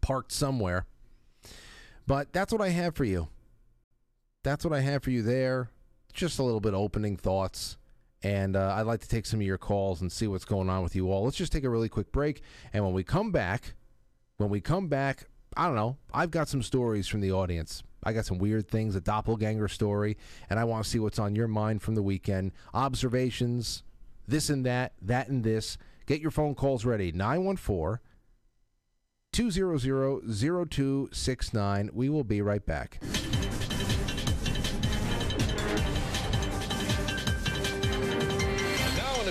parked somewhere. But that's what I have for you that's what I have for you there. Just a little bit of opening thoughts. And uh, I'd like to take some of your calls and see what's going on with you all. Let's just take a really quick break. And when we come back, when we come back, I don't know, I've got some stories from the audience. I got some weird things, a doppelganger story, and I want to see what's on your mind from the weekend. Observations, this and that, that and this. Get your phone calls ready. 914 200 0269. We will be right back.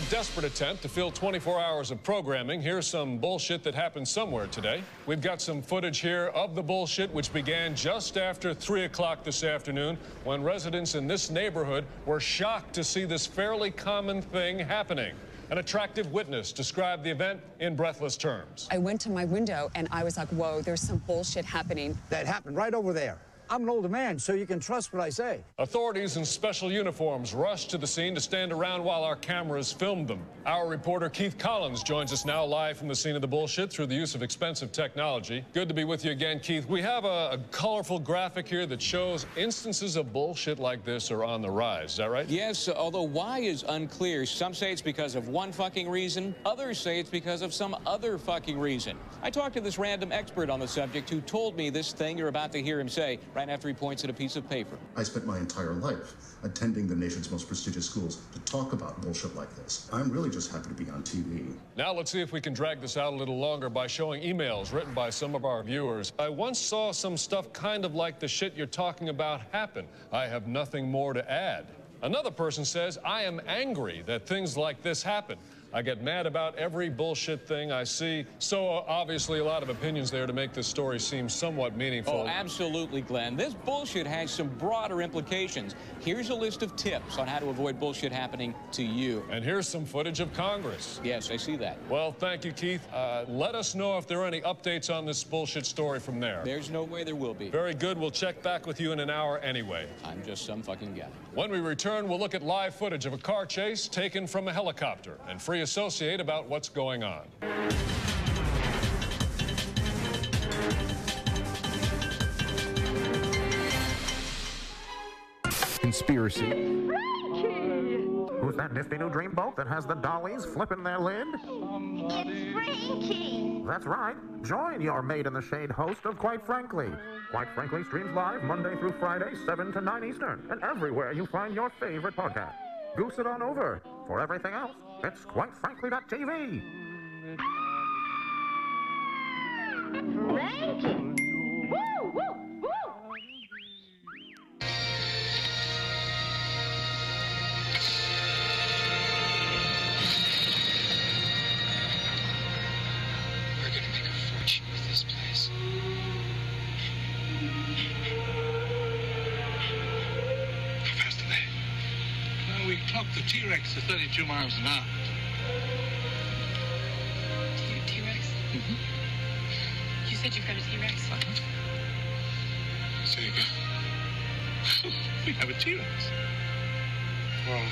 Desperate attempt to fill 24 hours of programming, here's some bullshit that happened somewhere today. We've got some footage here of the bullshit, which began just after 3 o'clock this afternoon when residents in this neighborhood were shocked to see this fairly common thing happening. An attractive witness described the event in breathless terms. I went to my window and I was like, whoa, there's some bullshit happening. That happened right over there. I'm an older man, so you can trust what I say. Authorities in special uniforms rushed to the scene to stand around while our cameras filmed them. Our reporter Keith Collins joins us now live from the scene of the bullshit through the use of expensive technology. Good to be with you again, Keith. We have a, a colorful graphic here that shows instances of bullshit like this are on the rise. Is that right? Yes, although why is unclear. Some say it's because of one fucking reason, others say it's because of some other fucking reason. I talked to this random expert on the subject who told me this thing you're about to hear him say right after he points at a piece of paper. I spent my entire life attending the nation's most prestigious schools to talk about bullshit like this. I'm really just happy to be on TV. Now let's see if we can drag this out a little longer by showing emails written by some of our viewers. I once saw some stuff kind of like the shit you're talking about happen. I have nothing more to add. Another person says, I am angry that things like this happen. I get mad about every bullshit thing I see. So, uh, obviously, a lot of opinions there to make this story seem somewhat meaningful. Oh, absolutely, Glenn. This bullshit has some broader implications. Here's a list of tips on how to avoid bullshit happening to you. And here's some footage of Congress. Yes, I see that. Well, thank you, Keith. Uh, let us know if there are any updates on this bullshit story from there. There's no way there will be. Very good. We'll check back with you in an hour anyway. I'm just some fucking guy. When we return, we'll look at live footage of a car chase taken from a helicopter and free associate about what's going on. Conspiracy. Who's that nifty new dreamboat that has the dollies flipping their lid? It's Frankie. That's right. Join your Made in the Shade host of Quite Frankly. Quite Frankly streams live Monday through Friday, 7 to 9 Eastern, and everywhere you find your favorite podcast. Goose it on over. For everything else, it's quite frankly quitefrankly.tv. Frankie. Woo, woo, woo. To 32 miles an. You T-Rex? Mm-hmm. You said you've got a T-Rex? Say again. we have a T-Rex. Well,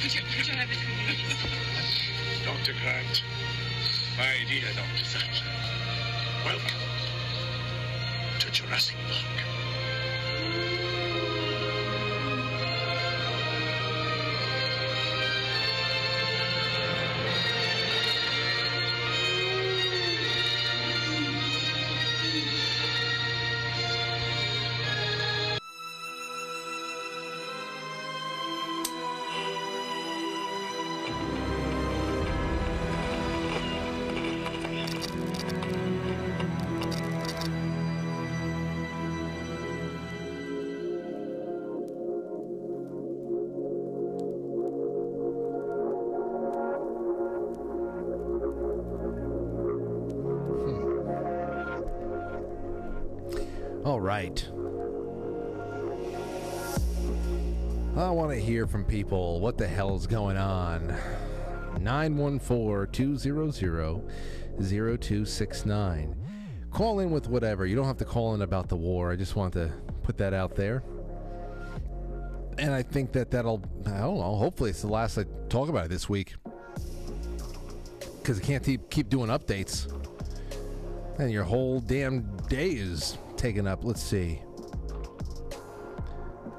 Put your, put your head between your knees. Dr. Grant, my dear Dr. Sattler, welcome to Jurassic Park. Right. I want to hear from people what the hell's going on. 914 200 0269. Call in with whatever. You don't have to call in about the war. I just want to put that out there. And I think that that'll, I don't know, hopefully it's the last I talk about it this week. Because I can't keep, keep doing updates. And your whole damn day is taken up. Let's see.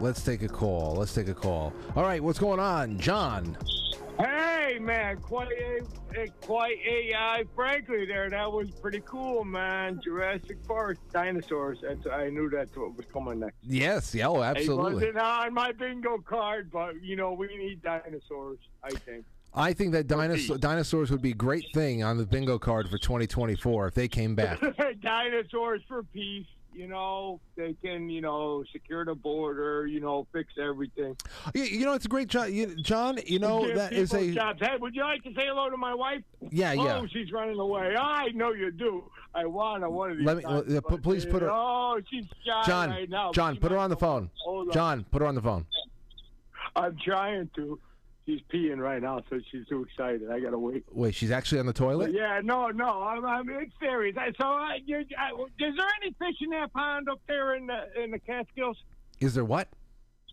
Let's take a call. Let's take a call. All right, what's going on? John. Hey, man, quite a, eh, a quite AI. Frankly, there that was pretty cool, man. Jurassic Park, dinosaurs. That's I knew that's what was coming next. Yes, yeah, oh, absolutely. It wasn't uh, on my bingo card, but you know we need dinosaurs. I think. I think that dinosaur, dinosaurs would be a great thing on the bingo card for 2024 if they came back. dinosaurs for peace. You know, they can, you know, secure the border, you know, fix everything. You, you know, it's a great job. You, John, you know, Give that is a. jobs. Hey, would you like to say hello to my wife? Yeah, yeah. Oh, she's running away. I know you do. I want to one of these. Let me- times, uh, but, please put her- Oh, she's John, right now. John, put her on the phone. up. Hold on. John, put her on the phone. I'm trying to. She's peeing right now, so she's too excited. I gotta wait. Wait, she's actually on the toilet? Yeah, no, no, I'm, I'm it's serious. I- So, uh, you, I, is there any fish in that pond up there in the in the Catskills, Is there what?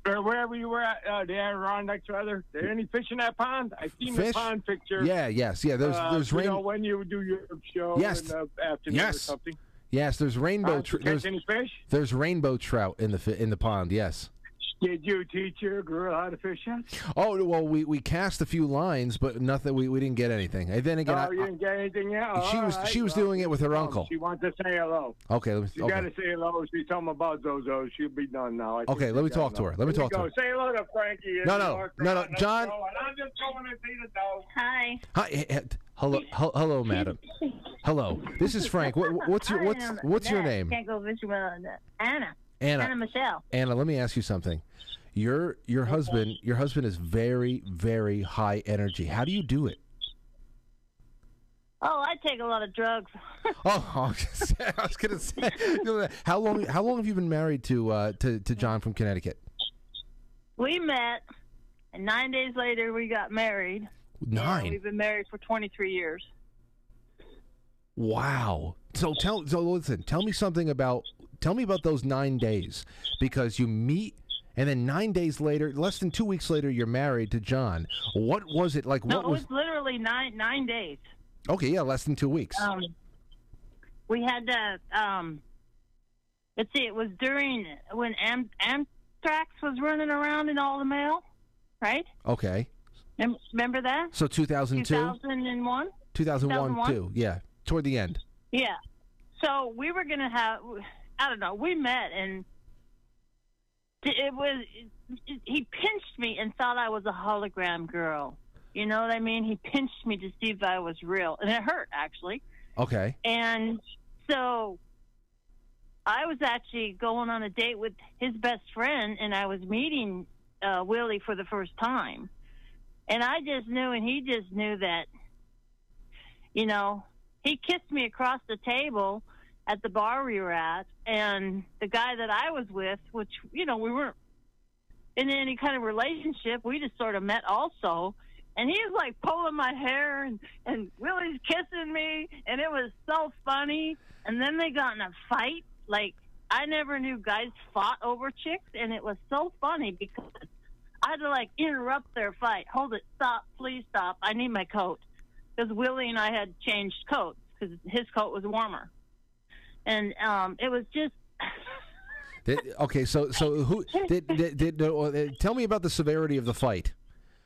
or wherever you were at, uh, the Adirondacks, rather? There any fish in that pond? I seen Fish? the pond picture. Yeah, yes, yeah. There's uh, there's you know, when you do your show Yes. in the afternoon or Yes. something. Yes, there's rainbow. Uh, tr- catch there's any fish? there's rainbow trout in the in the pond. Yes. Did you teach your girl how to fish yet? Oh well, we, we cast a few lines, but nothing. We, we didn't get anything. And then again, oh, I- you didn't get anything yet? she All was right, she was well, doing it with her uncle. She wants to say hello. Okay, let me. You Okay. got to say hello. She's talking about Zozo. She'll be done now. I Okay, let me gotta talk to her. Let me Here talk to go. her. Say hello to Frankie. No, no, no, no, John- and I'm just going to see the dog. Hi. Hi, hello, hel- hello, madam. Hello, this is Frank. What, what's your what's what's your name? Can't go visual. Uh, Anna. Anna. Anna Michelle. Anna, let me ask you something. Your your husband your husband is very very high energy. How do you do it? Oh, I take a lot of drugs. Oh, I was gonna say- I was going to say, how long? How long have you been married to uh, to to John from Connecticut? We met, and nine days later we got married. Nine. we've been married for 23 years. Wow. So tell so listen, tell me something about tell me about those 9 days because you meet and then 9 days later, less than 2 weeks later you're married to John. What was it like No, what it was was literally nine nine days. Okay, yeah, less than 2 weeks. Um, we had to. Um, let's see. It was during when Am- anthrax was running around in all the mail, right? Okay. Rem- Remember that? So 2002? 2001. 2001 too. Yeah, toward the end. Yeah. So we were gonna have. I don't know. We met and it was. He pinched me and thought I was a hologram girl. You know what I mean? He pinched me to see if I was real, and it hurt actually. Okay. And so I was actually going on a date with his best friend, and I was meeting uh, Willie for the first time. And I just knew, and he just knew that, you know, he kissed me across the table at the bar we were at, and the guy that I was with, which, you know, we weren't in any kind of relationship, we just sort of met also. And he's like pulling my hair and, and Willie's kissing me, and it was so funny. And then they got in a fight. Like, I never knew guys fought over chicks, and it was so funny because I had to like interrupt their fight. Hold it, stop, please stop. I need my coat because Willie and I had changed coats because his coat was warmer, and um, it was just Did- okay, so so who did, did, did uh, tell me about the severity of the fight?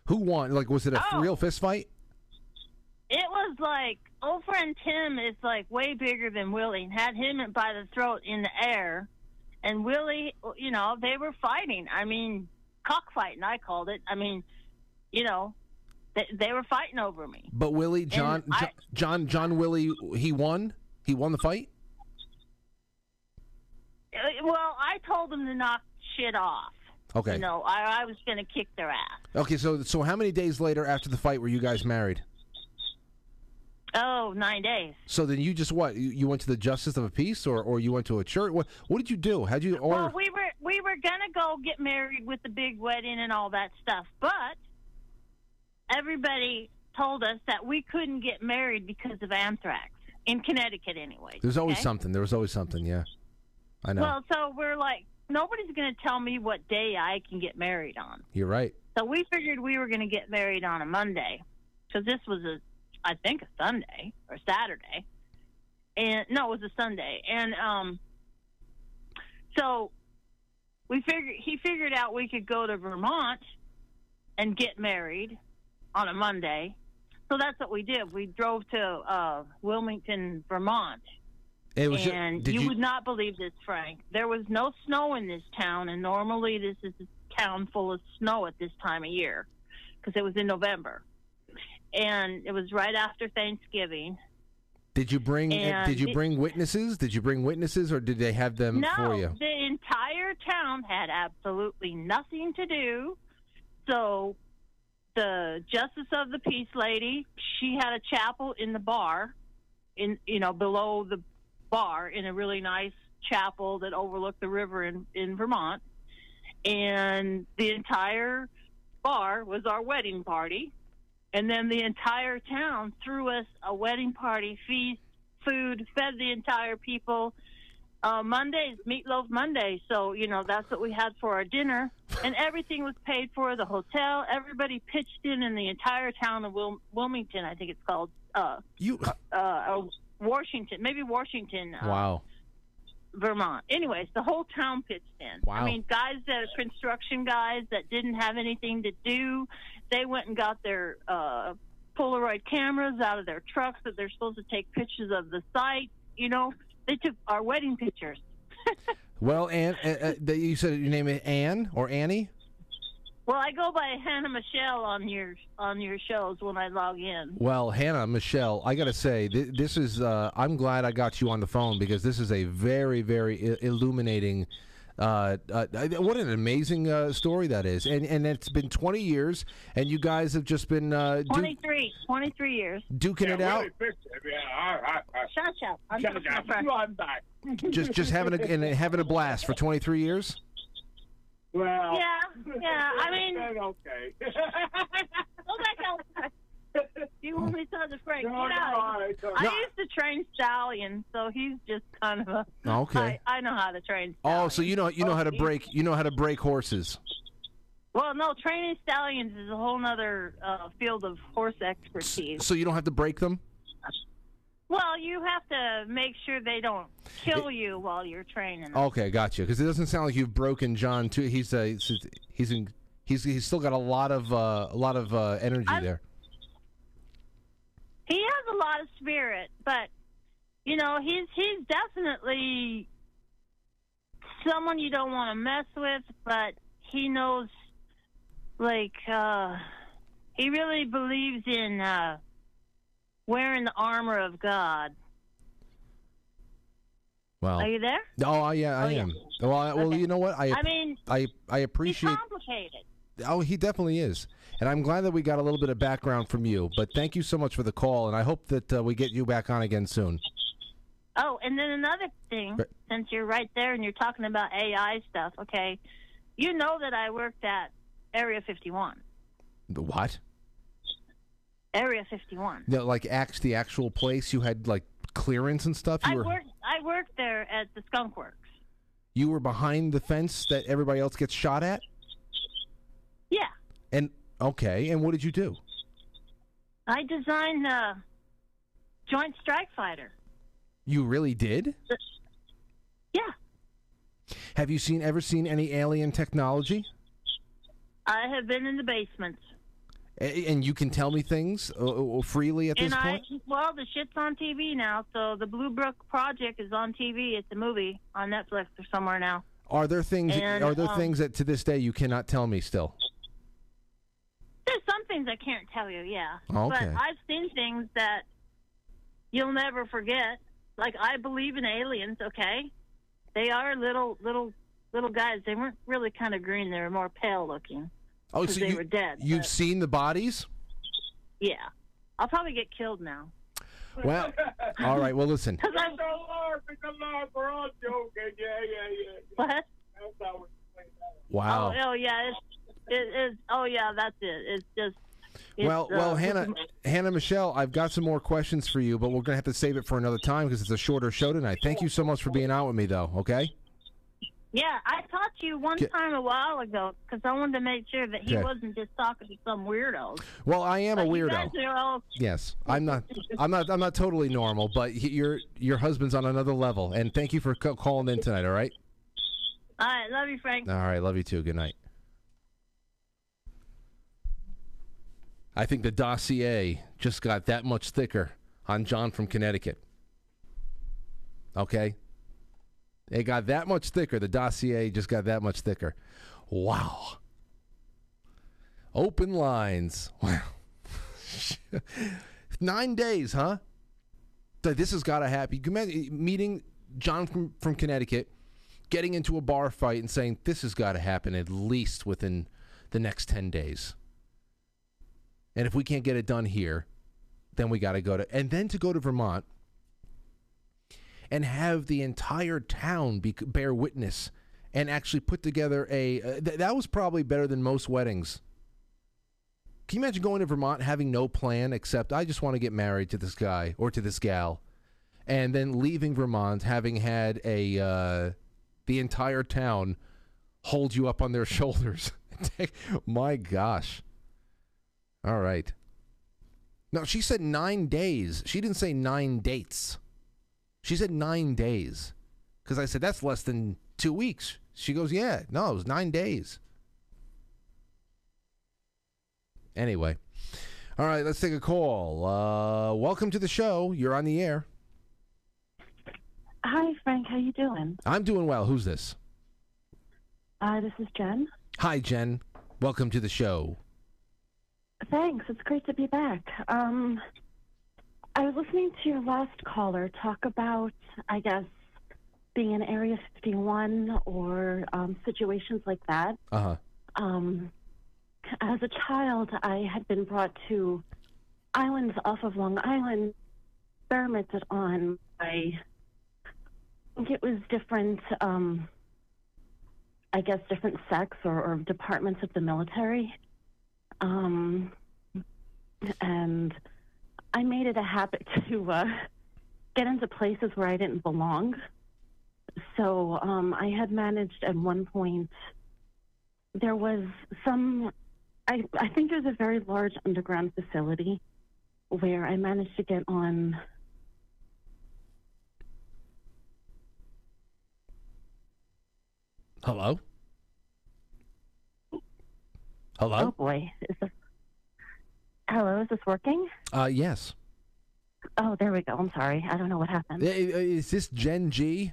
Who won? Like was it a Oh. real fist fight? it was like old friend Tim is like way bigger than Willie. Had him by the throat in the air, and Willie, you know, they were fighting. I mean, cockfighting. I called it. I mean, you know, they, they were fighting over me. But Willie, John, I- Jo- John, John, Willie, he won. He won the fight. Uh, Well, I told them to knock shit off. Okay. You know, I, I was going to kick their ass. Okay, so so how many days later after the fight were you guys married? Oh, nine days. So then you just what? You, you went to the justice of a peace, or or you went to a church? What what did you do? How'd you? Or Well, we were we were gonna go get married with the big wedding and all that stuff, but everybody told us that we couldn't get married because of anthrax in Connecticut, anyway. there's always okay? something. There was always something. Yeah, I know. Well, so we're like, nobody's gonna tell me what day I can get married on. You're right. So we figured we were gonna get married on a Monday, because this was a, I think a Sunday or Saturday, and no, it was a Sunday, and um, so we figured he figured out we could go to Vermont and get married on a Monday. So that's what we did. We drove to uh, Wilmington, Vermont. It was and did you, you- would not believe this, Frank. There was no snow in this town, and normally this is a town full of snow at this time of year because it was in November. And it was right after Thanksgiving. Did you bring? Uh, and did you it- bring witnesses? Did you bring witnesses, or did they have them no, for you? the entire town had absolutely nothing to do. So the justice of the peace lady, she had a chapel in the bar, in you know below the bar in a really nice chapel that overlooked the river in in Vermont, and the entire bar was our wedding party. And then the entire town threw us a wedding party, feast, food, fed the entire people. Uh, Mondays, meatloaf Monday. So, you know, that's what we had for our dinner. And everything was paid for the hotel. Everybody pitched in in the entire town of Wil- Wilmington, I think it's called. Uh, you, uh, uh, Washington, maybe Washington. Uh, Wow. Vermont. Anyways, the whole town pitched in. Wow. I mean, guys that are construction guys that didn't have anything to do, they went and got their uh, Polaroid cameras out of their trucks that they're supposed to take pictures of the site. You know, they took our wedding pictures. Well, Ann, uh, uh, you said your name is Ann or Annie. Well, I go by Hannah Michelle on your on your shows when I log in. Well, Hannah, Michelle, I got to say, th- this is, uh, I'm glad I got you on the phone because this is a very, very I- illuminating Uh, uh, what an amazing uh, story that is, and and it's been 20 years, and you guys have just been uh, du- 23, 23 years. duking it out, Shut up. I'm Shut up. about- You are back. just just having a and having a blast for 23 years. Well, Yeah, yeah. I mean, okay. go back outside. You want me to tell the Frank? No, Get no, out. I I used to train stallion, so he's just kind of a. Okay. I, I know how to train. Oh, so you know you know how to break you know how to break horses. Well, no, training stallions is a whole other uh, field of horse expertise. So you don't have to break them. Well, you have to make sure they don't kill you while you're training. Okay, gotcha. Because it doesn't sound like you've broken John too. He's uh, he's he's in, he's he's still got a lot of uh, a lot of uh, energy there. He has a lot of spirit, but you know, he's he's definitely someone you don't want to mess with, but he knows like uh he really believes in uh wearing the armor of God. Well, Are you there? Oh, yeah, I Oh, yeah. am. Well, I, well, you know what? I I mean, I I appreciate. He's complicated. Oh, he definitely is, and I'm glad that we got a little bit of background from you. But thank you so much for the call, and I hope that uh, we get you back on again soon. Oh, and then another thing, Right. since you're right there and you're talking about AI stuff, okay? You know that I worked at Area 51. The What? Area 51. No, like act the actual place you had like clearance and stuff. You I were worked. I worked there at the Skunk Works. you were behind the fence that everybody else gets shot at. Yeah, And okay, and what did you do? I designed the Joint Strike Fighter. You really did? Yeah, Have you seen ever seen any alien technology? I have been in the basements, And you can tell me things uh, uh, freely at this and I point. well, the shit's on TV now. So the Blue Book Project is on TV. It's a movie on Netflix or somewhere now. Are there things? And, are there um, things that to this day you cannot tell me still? There's some things I can't tell you, yeah. Okay. But I've seen things that you'll never forget. Like I believe in aliens, okay? They are little little little guys. They weren't really kind of green, they were more pale looking. Oh, 'Cause so they you, were dead. You've but- seen the bodies? Yeah. I'll probably get killed now. Well, all right. Well, listen. Cuz I'm It's a lark. It's a lark. We're all joking. Yeah, yeah, yeah. What? That's how we play. Wow. Oh, oh yeah, it's it is oh yeah, that's it. It's just it's, Well, well, uh, Hannah, Hannah Michelle, I've got some more questions for you, but we're gonna have to save it for another time because it's a shorter show tonight. Thank you so much for being out with me, though. Okay. Yeah, I talked to you one time a while ago because I wanted to make sure that he wasn't just talking to some weirdos. Well, I am a Like, you weirdo. all- Yes, I'm not. I'm not. I'm not totally normal, but he, your your husband's on another level. And thank you for ca- calling in tonight. All right. All right, love you, Frank. All right. Love you too. Good night. I think the dossier just got that much thicker on John from Connecticut. Okay. It got that much thicker. The dossier just got that much thicker. Wow. Open lines. Wow. Nine days, huh? Th- This has got to happen. Imagine eh, meeting John from, from Connecticut, getting into a bar fight and saying, this has got to happen at least within the next 10 days. And if we can't get it done here, then we got to go to, and then to go to Vermont and have the entire town be, bear witness and actually put together a, uh, th- that was probably better than most weddings. Can you imagine going to Vermont having no plan except I just want to get married to this guy or to this gal, and then leaving Vermont having had a uh, the entire town hold you up on their shoulders? My gosh! All right. No, she said nine days. She didn't say nine dates. She said nine days. Because I said that's less than two weeks. She goes, yeah, no, it was nine days. Anyway, all right, let's take a call. Uh, welcome to the show. You're on the air. Hi, Frank. How you doing? I'm doing well. Who's this? Uh, this is Jen. Hi, Jen. Welcome to the show. Thanks. It's great to be back. Um, I was listening to your last caller talk about, I guess, being in Area 51 or um, situations like that. Uh huh. Um, as a child, I had been brought to islands off of Long Island, experimented on by, I think it was different, um, I guess, different sects or, or departments of the military. Um, and I made it a habit to uh, get into places where I didn't belong. So um, I had managed at one point, there was some, I, I think there's a very large underground facility where I managed to get on. Hello. Hello. Oh boy, is this? Hello, is this working? Uh, yes. Oh, there we go. I'm sorry. I don't know what happened. I- I- Is this Gen G?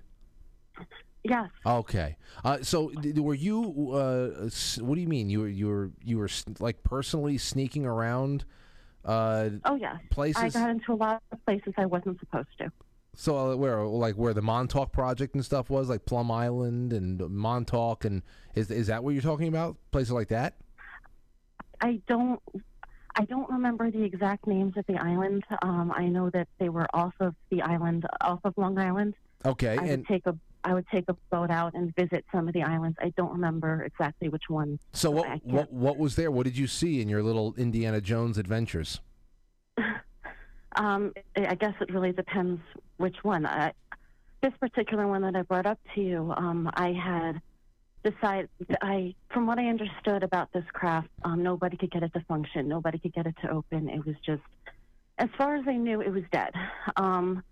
Yes. Okay. Uh, so d- were you? Uh, s- what do you mean? You were you were you were s- like personally sneaking around? Uh, Oh yes. Places. I got into a lot of places I wasn't supposed to. so uh, where like where the Montauk project and stuff was, like Plum Island and Montauk, and is is that what you're talking about? Places like that? I don't. I don't remember the exact names of the island. Um, I know that they were off of the island, off of Long Island. Okay. I would and take a I would take a boat out and visit some of the islands. I don't remember exactly which one. so what what what was there? What did you see in your little Indiana Jones adventures? Um, I I guess it really depends which one. I, this particular one that I brought up to you, um, I had decided. I, from what I understood about this craft, um, nobody could get it to function. Nobody could get it to open. It was just, as far as I knew, it was dead. Um,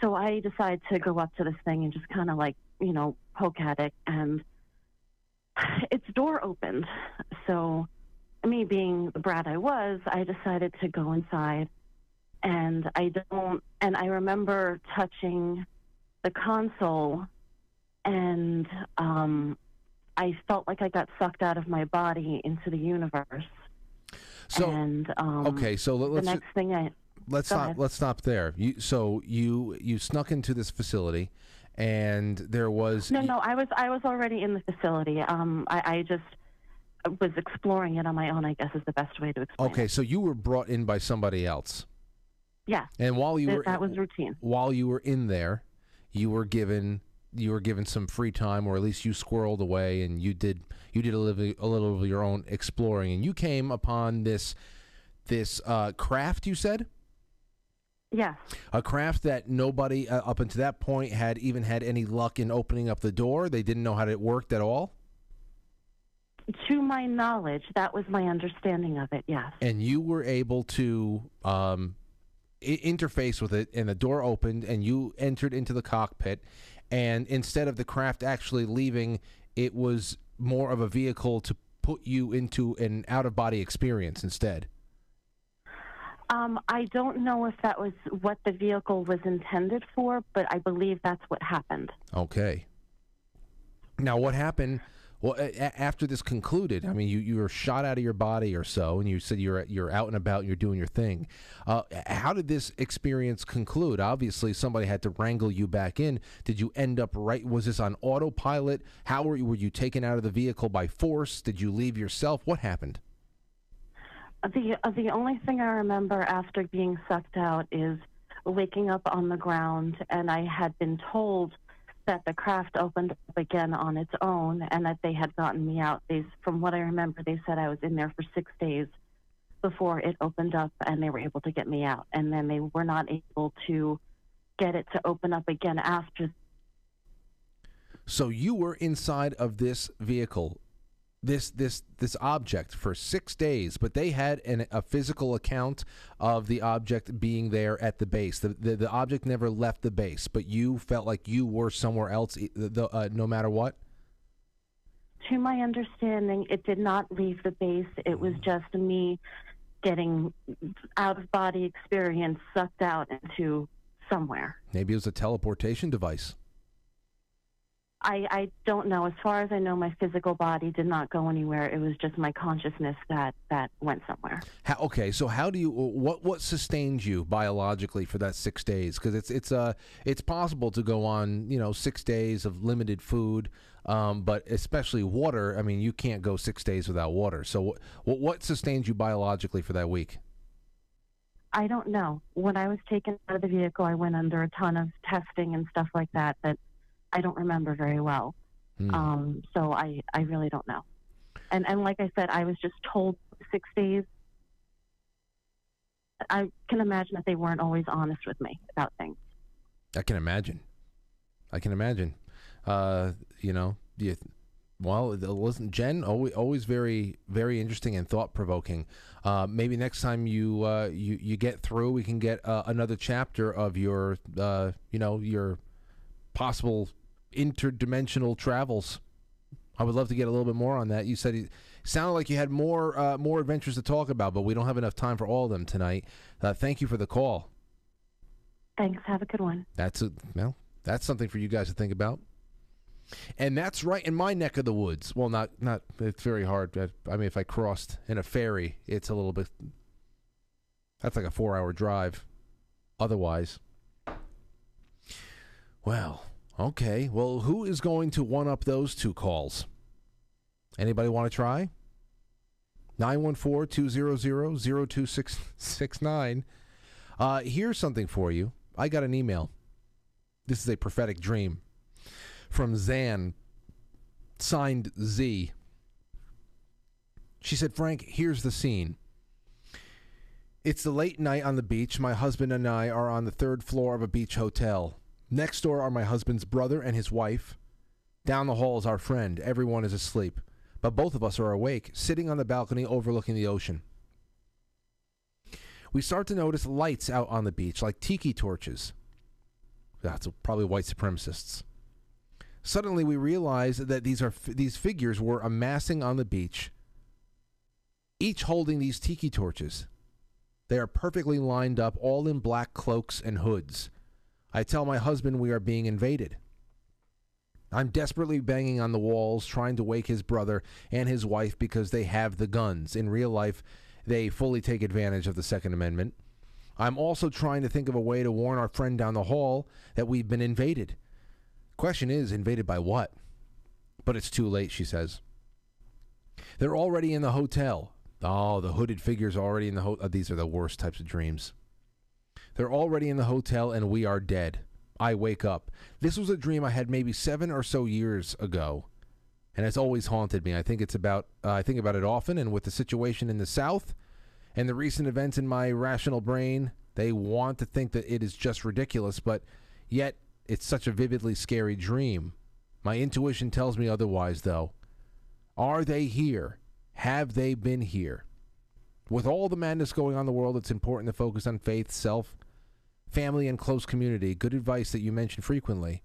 so I decided to go up to this thing and just kind of like, you know, poke at it, and its door opened. So, me being the brat I was, I decided to go inside and I don't and I remember touching the console and um I felt like I got sucked out of my body into the universe. So and um okay, so let, us the let's next thing I let's stop ahead. let's stop there. You so you you snuck into this facility, and there was No, no, I was I was already in the facility. Um I, I just was exploring it on my own, I guess is the best way to explain okay. it. So you were brought in by somebody else. Yeah. And while you were that was routine. While you were in there, you were given you were given some free time, or at least you squirreled away, and you did you did a little a little of your own exploring, and you came upon this this uh, craft. You said Yes. a craft that nobody uh, up until that point had even had any luck in opening up the door. They didn't know how it worked at all, To my knowledge, that was my understanding of it, yes. and you were able to um, I- interface with it, and the door opened, and you entered into the cockpit. And instead of the craft actually leaving, it was more of a vehicle to put you into an out of body experience instead. Um, I don't know if that was what the vehicle was intended for, but I believe that's what happened. Okay. Now, what happened? Well, a- after this concluded, I mean, you, you were shot out of your body or so, and you said you're you're out and about, and you're doing your thing. Uh, how did this experience conclude? Obviously, somebody had to wrangle you back in. Did you end up right? Was this on autopilot? How were you? Were you taken out of the vehicle by force? Did you leave yourself? What happened? The uh, the only thing I remember after being sucked out is waking up on the ground, and I had been told that the craft opened up again on its own, and that they had gotten me out. They, from what I remember, they said I was in there for six days before it opened up, and they were able to get me out. And then they were not able to get it to open up again after So you were inside of this vehicle, this this this object for six days, but they had an, a physical account of the object being there at the base. The, the the object never left the base, but you felt like you were somewhere else, the, the, uh, no matter what. To my understanding, it did not leave the base. It was just me getting out of body experience sucked out into somewhere. Maybe it was a teleportation device. I, I don't know. As far as I know, my physical body did not go anywhere. It was just my consciousness that, that went somewhere. How, okay, so how do you what what sustained you biologically for that six days? Because it's it's uh it's possible to go on you know six days of limited food, um, but especially water. I mean, you can't go six days without water. So what what sustained you biologically for that week? I don't know. When I was taken out of the vehicle, I went under a ton of testing and stuff like that that I don't remember very well. Hmm. Um, so I, I really don't know. And and like I said, I was just told six days. I can imagine that they weren't always honest with me about things. I can imagine. I can imagine. Uh, you know, you, well, listen, Jen, always, always very, very interesting and thought provoking. Uh, maybe next time you, uh, you, you get through, we can get uh, another chapter of your, uh, you know, your possible interdimensional travels. I would love to get a little bit more on that. You said it sounded like you had more, uh, more adventures to talk about, but we don't have enough time for all of them tonight. Uh, thank you for the call. Thanks. Have a good one. That's a well, that's something for you guys to think about. And that's right in my neck of the woods. Well, not not. It's very hard. I, I mean, if I crossed in a ferry, it's a little bit. That's like a four-hour drive. Otherwise, well, okay. Well, who is going to one up those two calls? Anybody want to try? 914-200-0269. Uh, here's something for you. I got an email. This is a prophetic dream from Zan, signed Z. She said, Frank, here's the scene. It's the late night on the beach. My husband and I are on the third floor of a beach hotel. Next door are my husband's brother and his wife. Down the hall is our friend. Everyone is asleep. But both of us are awake, sitting on the balcony overlooking the ocean. We start to notice lights out on the beach, like tiki torches. That's probably white supremacists. Suddenly, we realize that these are these figures were amassing on the beach, each holding these tiki torches. They are perfectly lined up, all in black cloaks and hoods. I tell my husband we are being invaded. I'm desperately banging on the walls, trying to wake his brother and his wife because they have the guns. In real life, they fully take advantage of the Second Amendment. I'm also trying to think of a way to warn our friend down the hall that we've been invaded. Question is, invaded by what? But it's too late, she says. They're already in the hotel. Oh, the hooded figures already in the hotel. Uh, these are the worst types of dreams. They're already in the hotel and we are dead. I wake up. This was a dream I had maybe seven or so years ago, and it's always haunted me. I think it's about uh, I think about it often, and with the situation in the South and the recent events in my rational brain, they want to think that it is just ridiculous, but yet it's such a vividly scary dream. My intuition tells me otherwise, though. Are they here? Have they been here? With all the madness going on in the world, it's important to focus on faith, self, family, and close community. Good advice that you mention frequently.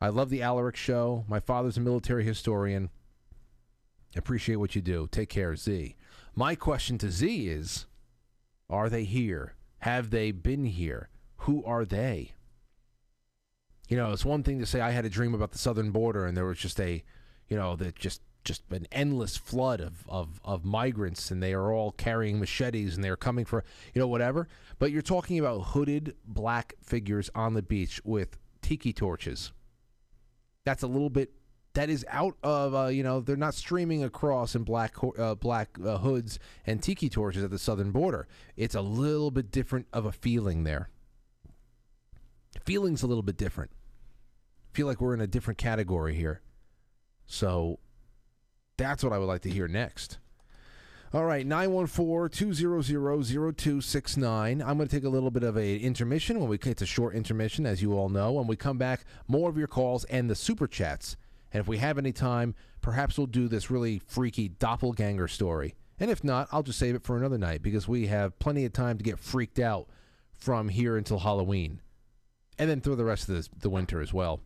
I love the Alaric show. My father's a military historian. Appreciate what you do. Take care, Z. My question to Z is Are they here? Have they been here? Who are they? You know, it's one thing to say I had a dream about the southern border and there was just a, you know, that just just an endless flood of, of, of migrants and they are all carrying machetes and they're coming for, you know, whatever. But you're talking about hooded black figures on the beach with tiki torches. That's a little bit that is out of uh, you know they're not streaming across in black uh, black uh, hoods and tiki torches at the southern border. It's a little bit different of a feeling there. Feeling's a little bit different. Feel like we're in a different category here. So that's what I would like to hear next. All right, 914-200-0269. I'm going to take a little bit of a intermission when we it's a short intermission as you all know. When we come back, more of your calls and the super chats. And if we have any time, perhaps we'll do this really freaky doppelganger story. And if not, I'll just save it for another night because we have plenty of time to get freaked out from here until Halloween. And then through the rest of the, the winter as well.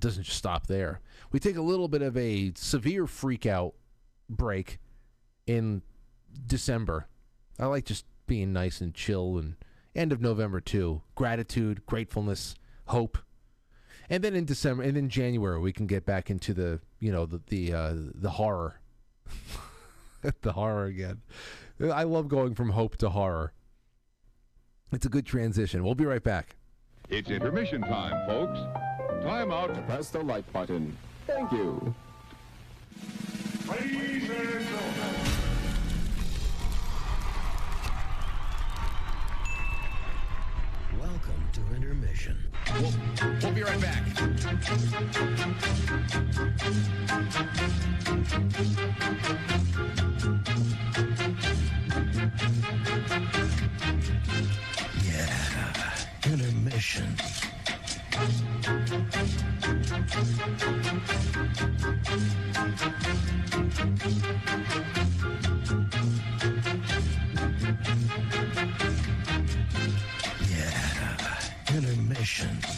Doesn't just stop there. We take a little bit of a severe freak out break in December. I like just being nice and chill and end of November too. Gratitude, gratefulness, hope. And then in December, and in January, we can get back into the you know the the uh, the horror, the horror again. I love going from hope to horror. It's a good transition. We'll be right back. It's intermission time, folks. Time out to press the like button. Thank you. Ladies and gentlemen. Welcome to intermission. We'll, we'll be right back. Yeah, intermission. Yeah, intermission.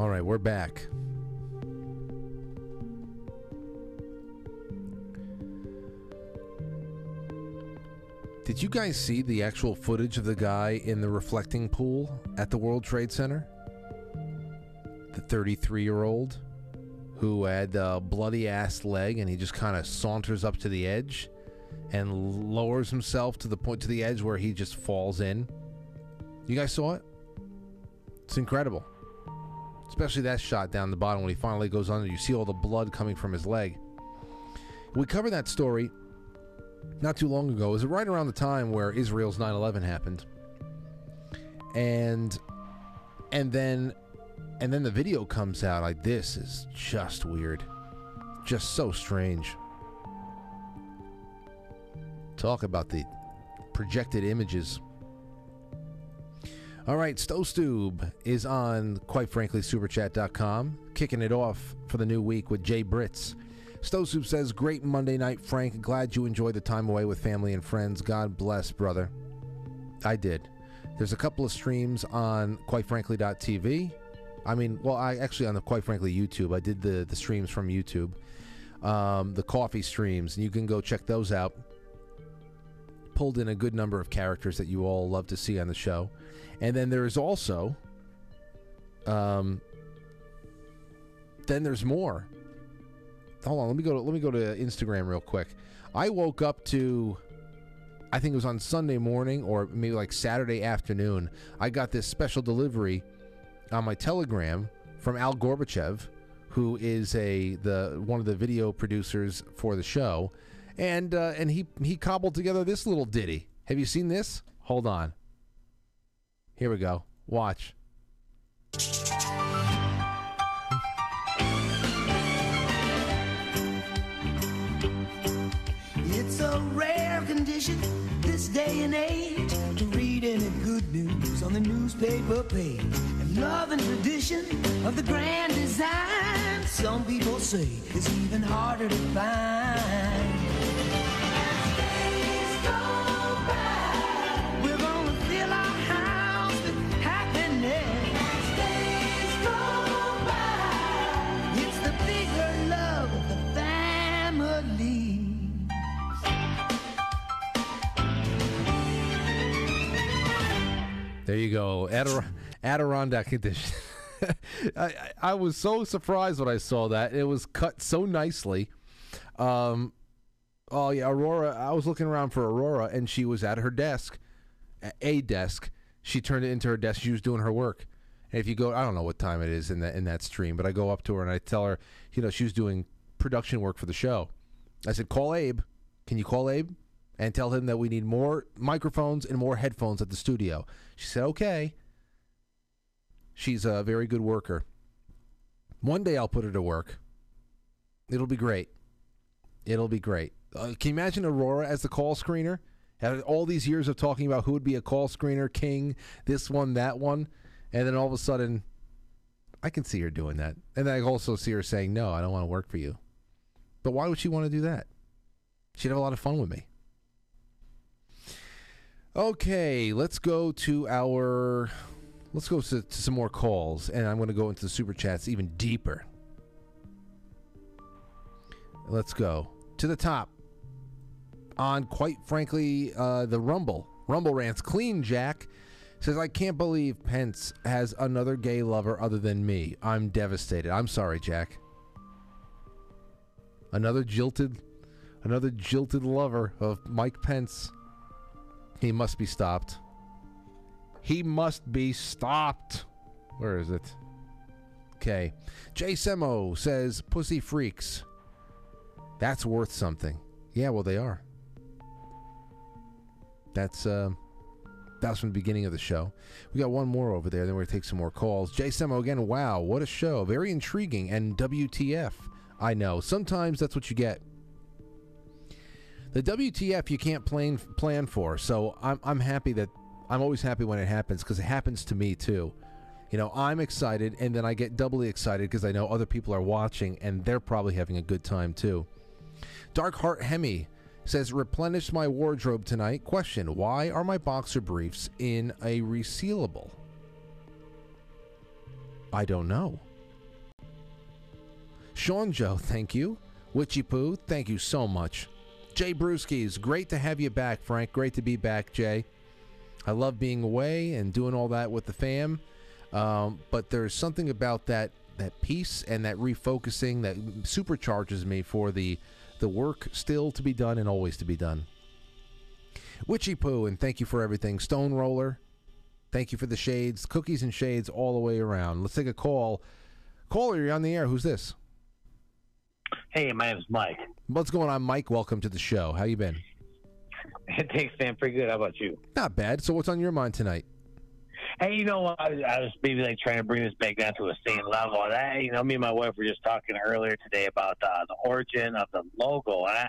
All right, we're back. Did you guys see the actual footage of the guy in the reflecting pool at the World Trade Center? The 33 year old who had a bloody ass leg and he just kind of saunters up to the edge and lowers himself to the point to the edge where he just falls in. You guys saw it? It's incredible. Especially that shot down the bottom when he finally goes under. You see all the blood coming from his leg. We covered that story not too long ago. It was right around the time where Israel's 9/11 happened. And and then and then the video comes out like this is just weird. Just so strange. Talk about the projected images. All right, Stove is on, quite frankly, superchat.com, kicking it off for the new week with Jay Britz. Stove says, Great Monday night, Frank. Glad you enjoyed the time away with family and friends. God bless, brother. I did. There's a couple of streams on, quite frankly.tv. I mean, well, I actually on the quite frankly YouTube. I did the the streams from YouTube, um, the coffee streams, and you can go check those out. Pulled in a good number of characters that you all love to see on the show, and then there is also, um, then there's more. Hold on, let me go. To, let me go to Instagram real quick. I woke up to, I think it was on Sunday morning or maybe like Saturday afternoon. I got this special delivery on my Telegram from Al Gorbachev, who is a the one of the video producers for the show, and uh, and he he cobbled together this little ditty. Have you seen this? Hold on. Here we go. Watch. It's a rare condition this day and age to read any good news on the newspaper page. And love and tradition of the grand design, some people say is even harder to find. There you go. Adder- Adirondack edition. I, I- was so surprised when I saw that. It was cut so nicely. Um, oh yeah, Aurora. I was looking around for Aurora, and she was at her desk, a desk. She turned it into her desk. She was doing her work. And if you go, I don't know what time it is in that in that stream, but I go up to her and I tell her, you know, she was doing production work for the show. I said, call Abe. Can you call Abe and tell him that we need more microphones and more headphones at the studio? She said, okay. She's a very good worker. One day I'll put her to work. It'll be great. It'll be great. Uh, can you imagine Aurora as the call screener? Had all these years of talking about who would be a call screener, king, this one, that one, and then all of a sudden, I can see her doing that. And I also see her saying, "No, I don't want to work for you." But why would she want to do that? She'd have a lot of fun with me. Okay, let's go to our let's go to, to some more calls, and I'm going to go into the super chats even deeper. Let's go to the top. On quite frankly, uh, the Rumble Rumble rants clean. Jack says, "I can't believe Pence has another gay lover other than me. I'm devastated. I'm sorry, Jack. Another jilted, another jilted lover of Mike Pence. He must be stopped. He must be stopped. Where is it? Okay. Jay Semo says, Pussy freaks. That's worth something. Yeah, well, they are. That's, uh, that was from the beginning of the show. We got one more over there, then we're going to take some more calls. Jay Semo again, wow, what a show. Very intriguing. And WTF. I know. Sometimes that's what you get. The WTF you can't plan plan for. So I'm I'm happy that I'm always happy when it happens because it happens to me too. You know, I'm excited and then I get doubly excited because I know other people are watching and they're probably having a good time too. Dark Heart Hemi says replenish my wardrobe tonight. Question: Why are my boxer briefs in a resealable? I don't know. Sean Joe, thank you. Witchy Poo, thank you so much. Jay Brewskis, great to have you back, Frank. Great to be back, Jay. I love being away and doing all that with the fam. Um, but there's something about that that peace and that refocusing that supercharges me for the the work still to be done and always to be done. Witchy Poo, and thank you for everything. Stone Roller, thank you for the shades, cookies and shades all the way around. Let's take a call. Caller, you're on the air. Who's this? Hey, my name's Mike. What's going on, Mike? Welcome to the show. How you been? Thanks, man. Pretty good. How about you? Not bad. So, what's on your mind tonight? Hey, you know, I was, I was maybe like trying to bring this back down to a sane level. And I, you know, me and my wife were just talking earlier today about uh, the origin of the logo. And I,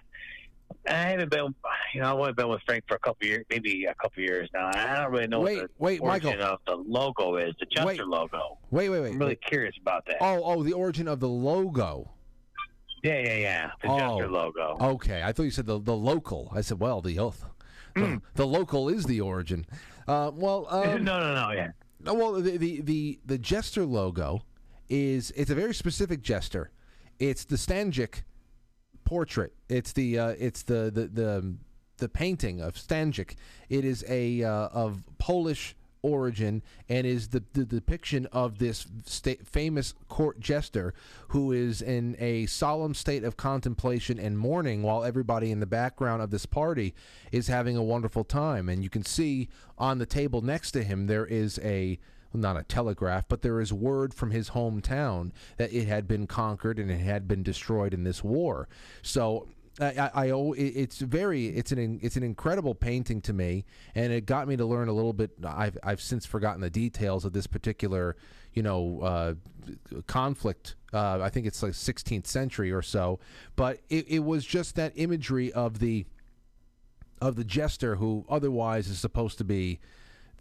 I haven't been, you know, I've only been with Frank for a couple years, maybe a couple years now. I don't really know Wait, what the wait, origin Michael. of the logo is, the Chester Wait. logo. Wait, wait, wait. I'm really wait. curious about that. Oh, oh, the origin of the logo. Yeah, yeah, yeah. The Oh. Chester logo. Okay, I thought you said the the local. I said, well, the oath. The, the local is the origin. Uh, well, um, no, no, no, yeah. Well, the, the the the jester logo is it's a very specific jester. It's the Stańczyk portrait. It's the uh, it's the the the the painting of Stańczyk. It is a uh, of Polish origin and is the, the depiction of this sta- famous court jester who is in a solemn state of contemplation and mourning while everybody in the background of this party is having a wonderful time and you can see on the table next to him there is a not a telegraph, but there is word from his hometown that it had been conquered and it had been destroyed in this war. So I, I, I it's very it's an it's an incredible painting to me, and it got me to learn a little bit. I've I've since forgotten the details of this particular you know uh, conflict. Uh, I think it's like 16th century or so, but it, it was just that imagery of the of the jester who otherwise is supposed to be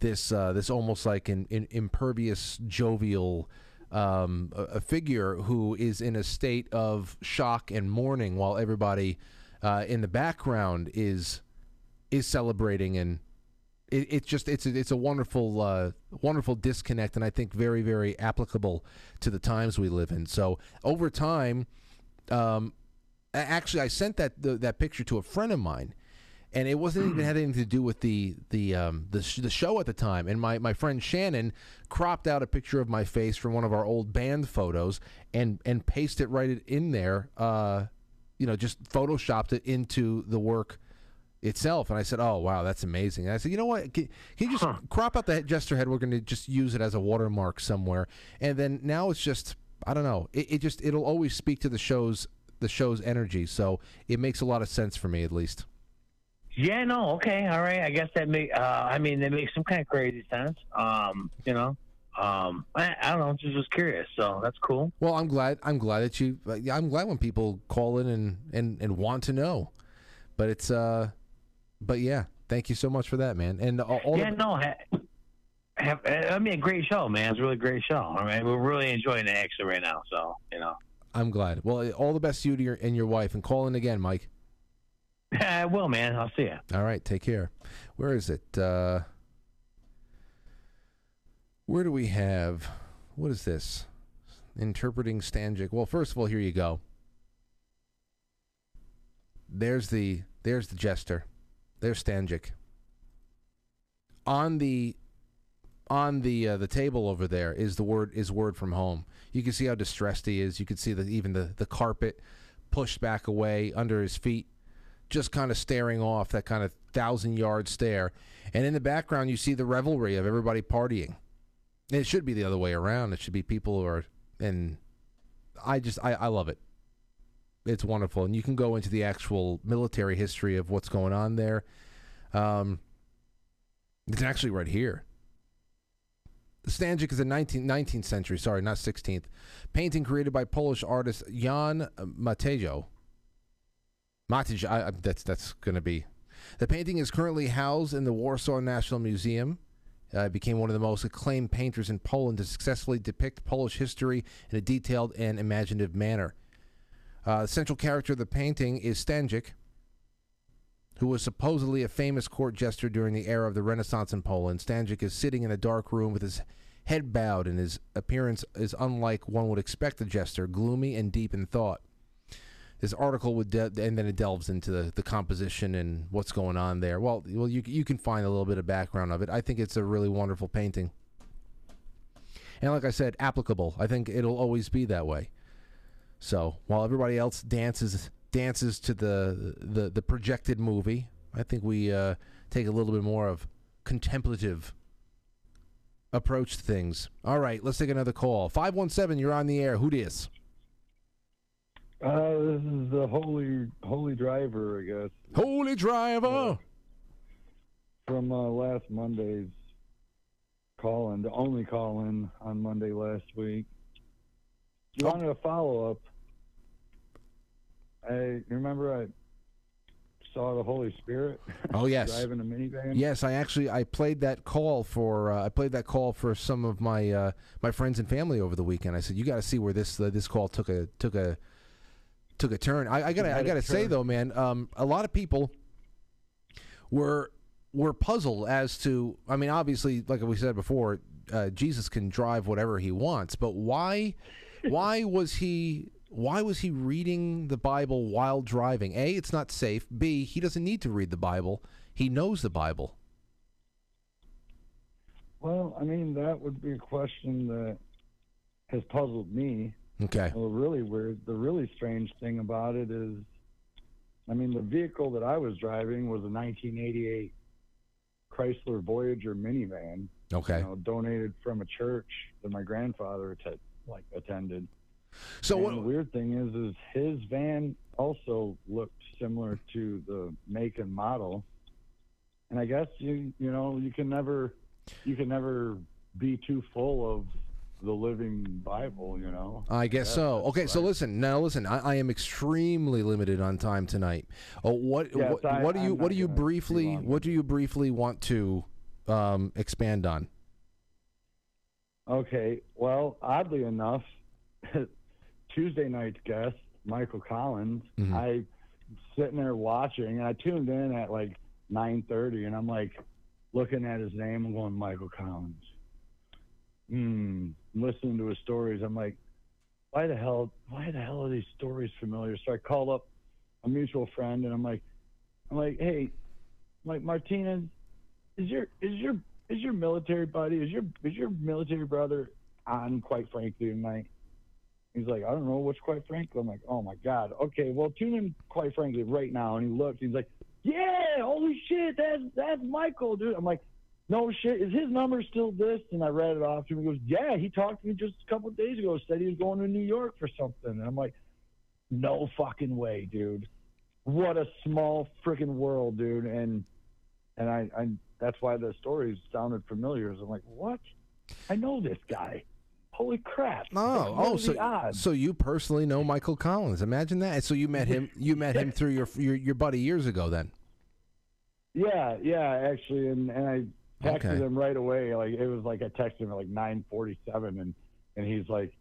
this uh, this almost like an, an impervious jovial um, a, a figure who is in a state of shock and mourning while everybody uh, in the background is is celebrating and it, it's just it's a, it's a wonderful uh, wonderful disconnect and I think very very applicable to the times we live in. So over time, um, actually I sent that the, that picture to a friend of mine, and it wasn't even had anything to do with the the um, the, sh- the show at the time. And my, my friend Shannon cropped out a picture of my face from one of our old band photos and and pasted it right in there. Uh, you know, just photoshopped it into the work itself. And I said, "Oh wow, that's amazing." And I said, "You know what? Can, can you just crop out the jester head? We're going to just use it as a watermark somewhere." And then now it's just I don't know. It, it just it'll always speak to the show's the show's energy. So it makes a lot of sense for me, at least. Yeah, no, okay, all right. I guess that make. Uh, I mean, that makes some kind of crazy sense. Um, you know, um, I, I don't know. Just was curious, so that's cool. Well, I'm glad. I'm glad that you. uh, I'm glad when people call in and and and want to know. But it's uh, but yeah, thank you so much for that, man. And all, all yeah, the- no. Ha, have, I mean, a great show, man. It's a really great show. I mean, we're really enjoying it actually right now. So you know, I'm glad. Well, all the best to you to your, and your wife, and call in again, Mike. I will, man. I'll see you. All right, take care. Where is it? Uh, where do we have? What is this? Interpreting Stańczyk. Well, first of all, here you go. There's the there's the jester. There's Stańczyk. On the on the uh, the table over there is the word is word from home. You can see how distressed he is. You can see that even the the carpet pushed back away under his feet, just kind of staring off that kind of thousand yard stare. And in the background, you see the revelry of everybody partying. It should be the other way around. It should be people who are and I just I, I love it. It's wonderful, and you can go into the actual military history of what's going on there. Um, it's actually right here. The Stańczyk is a 19th, 19th century, sorry, not 16th, painting created by Polish artist Jan Matejko. Matejko, I, that's that's going to be. The painting is currently housed in the Warsaw National Museum. Uh, became one of the most acclaimed painters in Poland to successfully depict Polish history in a detailed and imaginative manner. Uh, the central character of the painting is Stańczyk, who was supposedly a famous court jester during the era of the Renaissance in Poland. Stańczyk is sitting in a dark room with his head bowed, and his appearance is unlike one would expect a jester, gloomy and deep in thought. This article would, de- and then it delves into the, the composition and what's going on there. Well, well, you you can find a little bit of background of it. I think it's a really wonderful painting, and like I said, applicable. I think it'll always be that way. So while everybody else dances dances to the the, the projected movie, I think we uh, take a little bit more of contemplative approach to things. All right, let's take another call. Five one seven, you're on the air. Who dis? Uh, this is the holy holy driver, I guess. Holy driver. From uh, last Monday's call in, the only call in on Monday last week. You wanted a follow up. I remember I saw the Holy Spirit. Oh yes, driving a minivan. Yes, I actually I played that call for uh, I played that call for some of my uh, my friends and family over the weekend. I said you got to see where this uh, this call took a took a took a turn. I, I gotta I gotta say turn. though, man, um, a lot of people were were puzzled as to. I mean, obviously, like we said before, uh, Jesus can drive whatever he wants, but why why was he why was he reading the Bible while driving? A, it's not safe. B, he doesn't need to read the Bible. He knows the Bible. Well, I mean, that would be a question that has puzzled me. Okay. Well, really weird. The really strange thing about it is, I mean, the vehicle that I was driving was a 1988 Chrysler Voyager minivan. Okay. You know, donated from a church that my grandfather att- like attended. So And what- the weird thing is, is his van also looked similar to the make and model. And I guess you you know you can never you can never be too full of the living Bible. You know. I guess That- so. Okay, so listen. Now listen. I, I am extremely limited on time tonight. Oh, what Yes, what, I- what do you what do you briefly what do you briefly want to um, expand on? Okay. Well, oddly enough, Tuesday night's guest, Michael Collins, Mhm. I sitting there watching, and I tuned in at like 9:30, and I'm like looking at his name and going, Michael Collins. Hmm. Listening to his stories, I'm like, why the hell? Why the hell are these stories familiar? So I call up a mutual friend, and I'm like, I'm like, hey, I'm like Martinez, is your is your is your military buddy is your is your military brother on? Quite frankly, tonight. He's like, I don't know what's quite frankly. I'm like, oh my god. Okay, well, tune in quite frankly right now. And he looks. He's like, yeah, holy shit, that's that's Michael, dude. I'm like, no shit, is his number still this? And I read it off to him. He goes, yeah, he talked to me just a couple of days ago. Said he was going to New York for something. And I'm like, no fucking way, dude. What a small freaking world, dude. And and I, I that's why the stories sounded familiar. I'm like, what? I know this guy. Holy crap! Oh, oh, so so you personally know Michael Collins? Imagine that. So you met him. You met him through your your, your buddy years ago. Then. Yeah, yeah, actually, and and I texted Okay. him right away. Like it was like I texted him at like nine forty seven, and and he's like,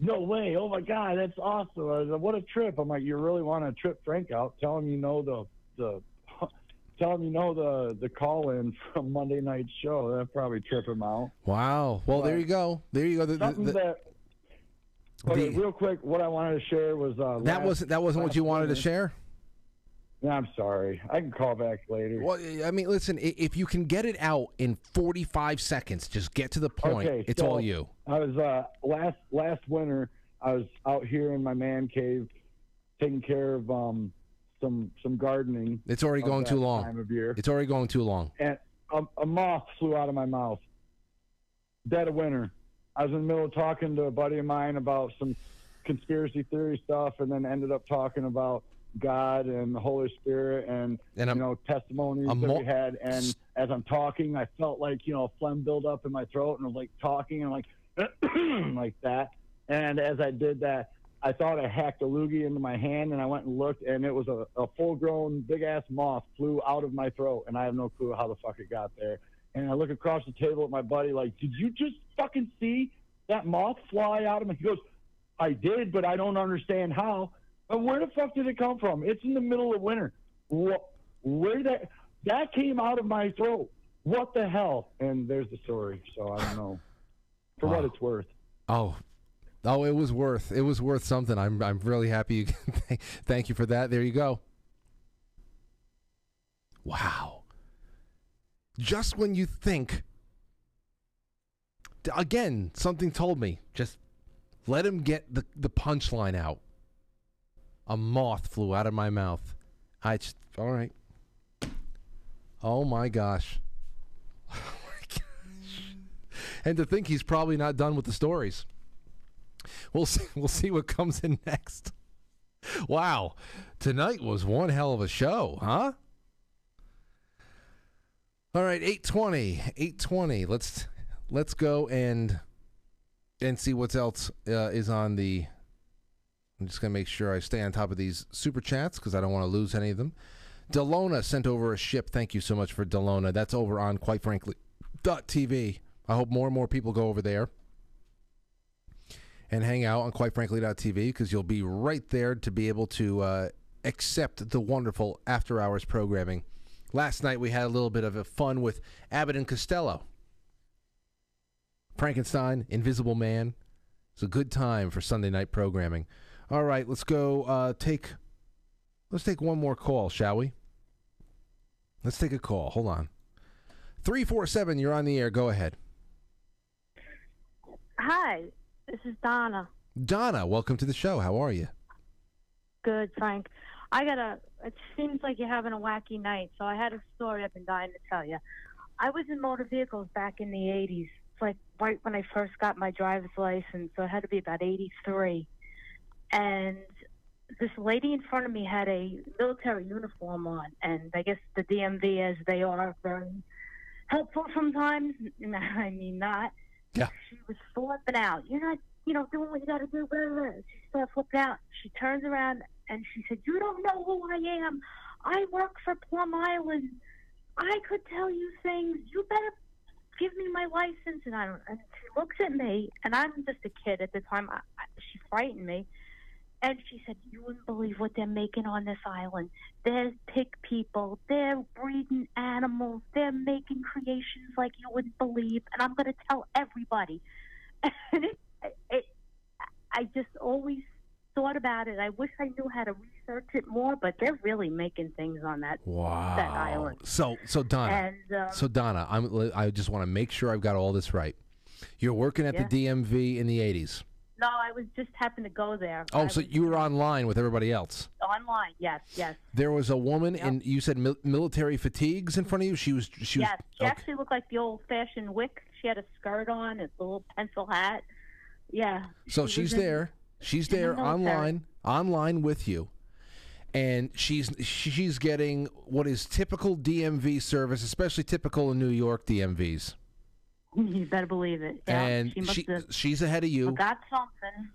"No way! Oh my god, that's awesome! Like, what a trip!" I'm like, "You really want to trip Frank out? Tell him you know the the." Tell him you know the the call in from Monday night show. That'll probably trip him out. Wow. Well, there you go. There you go. The- the- Something the- that. Okay, the- real quick, what I wanted to share was uh, that last- wasn't that wasn't what you wanted to share. I'm sorry. I can call back later. Well, I mean, listen. If you can get it out in forty-five seconds, just get to the point. Okay, it's so all you. I was uh, last last winter. I was out here in my man cave, taking care of um, some some gardening. It's already going too long. Time of year, It's already going too long. and a, a moth flew out of my mouth. Dead of winter. I was in the middle of talking to a buddy of mine about some conspiracy theory stuff, and then ended up talking about God and the Holy Spirit and, And you know testimonies that mo- we had. And as I'm talking, I felt like you know phlegm build up in my throat, and I was like talking and like like that. And as I did that, I thought I hacked a loogie into my hand, and I went and looked, and it was a, a full grown big ass moth flew out of my throat, and I have no clue how the fuck it got there. And I look across the table at my buddy, like, did you just fucking see that moth fly out of me? He goes, I did, but I don't understand how. And where the fuck did it come from? It's in the middle of winter. Wh- Where that that came out of my throat? What the hell? And there's the story. So I don't know. For what it's worth. Oh, oh, it was worth it was worth something. I'm I'm really happy. You, thank you for that. There you go. Wow. Just when you think, again, something told me just let him get the the punchline out. A moth flew out of my mouth. I just all right. Oh my gosh. Oh my gosh. And to think he's probably not done with the stories. We'll see, we'll see what comes in next. Wow. Tonight was one hell of a show, huh? All right, 820. 820. Let's let's go and and see what else uh, is on the I'm just going to make sure I stay on top of these super chats because I don't want to lose any of them. Delona sent over a ship. Thank you so much for Delona. That's over on, quite frankly, .tv. I hope more and more people go over there and hang out on, quite frankly, .tv because you'll be right there to be able to uh, accept the wonderful after hours programming. Last night we had a little bit of a fun with Abbott and Costello. Frankenstein, Invisible Man. It's a good time for Sunday night programming. All right, let's go uh, take let's take one more call, shall we? Let's take a call. Hold on. 347, you're on the air. Go ahead. Hi, this is Donna. Donna, welcome to the show. How are you? Good, Frank. I got a. It seems like you're having a wacky night, so I had a story I've been dying to tell you. I was in motor vehicles back in the 80s. It's like right when I first got my driver's license, so it had to be about 83. And this lady in front of me had a military uniform on, and I guess the DMV, as they are, very helpful sometimes. I mean, not. Yeah. She was flipping out. You're not, you know, doing what you got to do. Blah, blah. She started flipping out. She turns around and she said, "You don't know who I am. I work for Plum Island. I could tell you things. You better give me my license." And I don't. And she looks at me, and I'm just a kid at the time. I, I, she frightened me. And she said, You wouldn't believe what they're making on this island. They're pig people. They're breeding animals. They're making creations like you wouldn't believe. And I'm going to tell everybody. And it, it, I just always thought about it. I wish I knew how to research it more, but they're really making things on that Wow. that island. So, so Donna, And, um, so Donna, I'm, I just want to make sure I've got all this right. You're working at Yeah. the DMV in the 80s. No, I was just happened to go there. Oh, I so was you were online with everybody else. online. Yes, yes, There was a woman, and you said mil- military fatigues in front of you. She was, she was. yes. She okay. actually looked like the old-fashioned wick. She had a skirt on, a little pencil hat. Yeah. So she she's in- there. She's in the there online, online with you, and she's she's getting what is typical DMV service, especially typical in New York DMVs. You better believe it. Yeah, and she must she she's ahead of you. got something.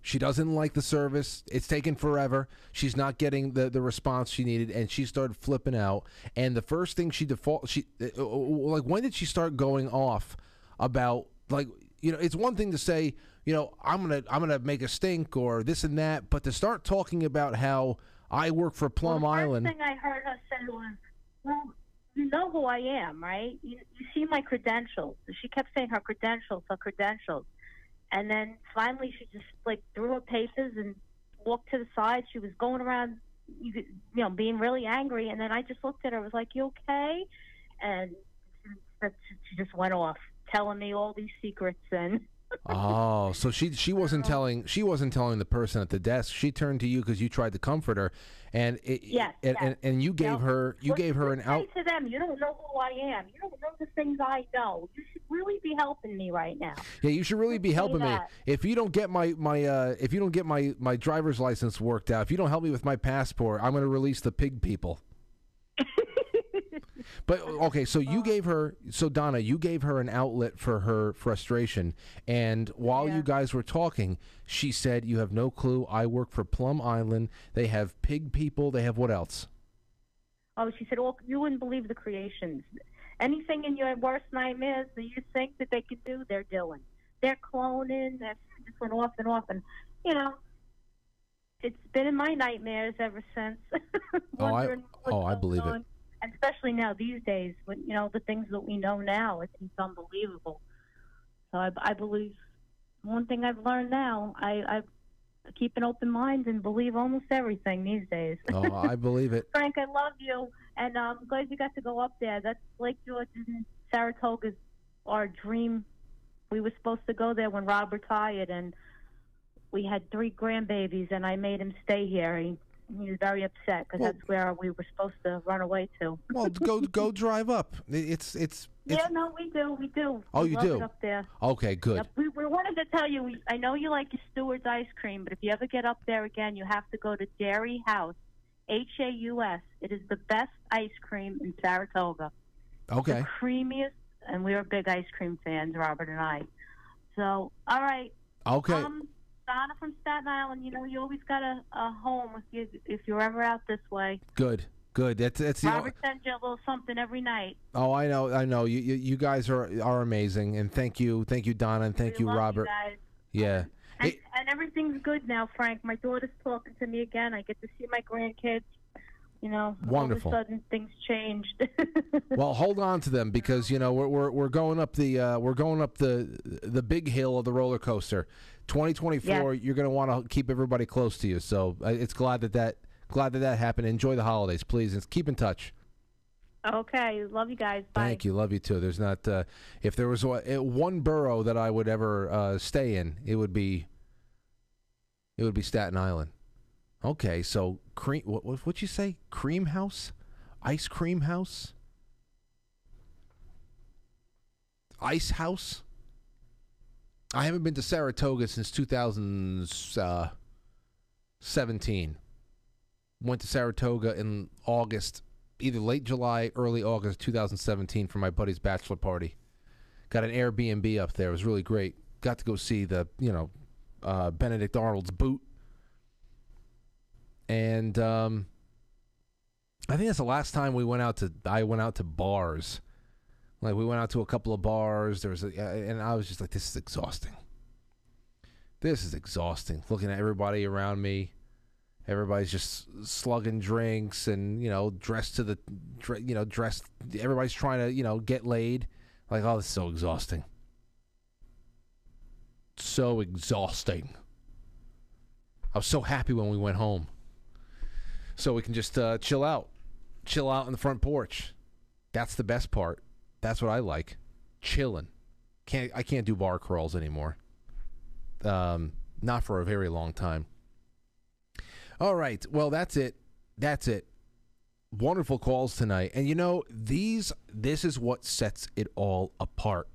She doesn't like the service. It's taken forever. She's not getting the, the response she needed, and she started flipping out. And the first thing she default, she uh, uh, like, when did she start going off about like, you know, it's one thing to say, you know, I'm gonna I'm gonna make a stink or this and that, but to start talking about how I work for Plum well, the Island. First thing I heard her say was, "Well, you know who I am, right? You, you see my credentials." She kept saying her credentials, her credentials, and then finally she just like threw her papers and walked to the side. She was going around, you, you know, being really angry, and then I just looked at her. I was like, "You okay?" And she, she just went off, telling me all these secrets and. Oh, so she she wasn't telling she wasn't telling the person at the desk. She turned to you because you tried to comfort her, and it, Yes, and, yes. and and you gave her you What gave her an out. to them. You don't know who I am. You don't know the things I know. You should really be helping me right now. Yeah, you should really be helping me. If you don't get my my uh, if you don't get my my driver's license worked out, if you don't help me with my passport, I'm going to release the pig people. But okay, so you gave her so Donna, you gave her an outlet for her frustration, and while you guys were talking, she said, "You have no clue. I work for Plum Island. They have pig people. They have what else?" Oh, she said, "Well, you wouldn't believe the creations. Anything in your worst nightmares that you think that they could do, they're doing. They're cloning. They're just went off and off, and you know." It's been in my nightmares ever since. Oh, I oh I believe it. And especially now these days, when you know the things that we know now, it's, it's unbelievable. So I, I believe one thing I've learned now, I, I keep an open mind and believe almost everything these days. Oh, I believe it. Frank, I love you, and um, I'm glad you got to go up there. That's Lake George and Saratoga's our dream. We were supposed to go there when Rob retired, and we had three grandbabies, and I made him stay here. He, he was very upset because Well- that's where we were supposed to run away to. Well, go go drive up. It's it's. yeah, no, we do, we do. Oh, We you do? up there. Okay, good. Yep, we, we wanted to tell you. We, I know you like your Stewart's ice cream, but if you ever get up there again, you have to go to Dairy Haus, H A U S. It is the best ice cream in Saratoga. Okay. The creamiest, and we are big ice cream fans, Robert and I. So, all right. Okay. Um, Donna from Staten Island. You know, you always got a, a home if you if you're ever out this way. Good. Good. That's that's the. Robert sends you a little something every night. Oh, I know, I know. You, you you guys are are amazing, and thank you, thank you, Donna, and thank We you, love Robert. guys. Yeah. And, and everything's good now, Frank. My daughter's talking to me again. I get to see my grandkids. You know, Wonderful. all of a sudden things changed. Well, hold on to them because you know we're we're, we're going up the uh, we're going up the the big hill of the roller coaster. 2024, you're going to want to keep everybody close to you. So uh, it's glad that that glad that that happened. Enjoy the holidays, please, and keep in touch. okay, love you guys. Bye. Thank you, love you too. There's not uh, if there was one uh, borough that I would ever uh, stay in, it would be it would be Staten Island. Okay, so cream. What what you say? Cream house, ice cream house, ice house. I haven't been to Saratoga since 2017. Went to Saratoga in August, either late July, early August 2017 for my buddy's bachelor party. Got an Airbnb up there. It was really great. Got to go see the, you know, uh, Benedict Arnold's boot. And um, I think that's the last time we went out to. I went out to bars. Like we went out to a couple of bars. There was, a, and I was just like, this is exhausting. This is exhausting. Looking at everybody around me, everybody's just slugging drinks and you know dressed to the, you know dressed. Everybody's trying to you know get laid. Like oh, this is so exhausting. So exhausting. I was so happy when we went home. So we can just uh, chill out, chill out on the front porch. That's the best part. That's what I like, chilling. Can't I can't do bar crawls anymore. Um, not for a very long time. All right. Well, that's it. That's it. Wonderful calls tonight. And you know, these this is what sets it all apart.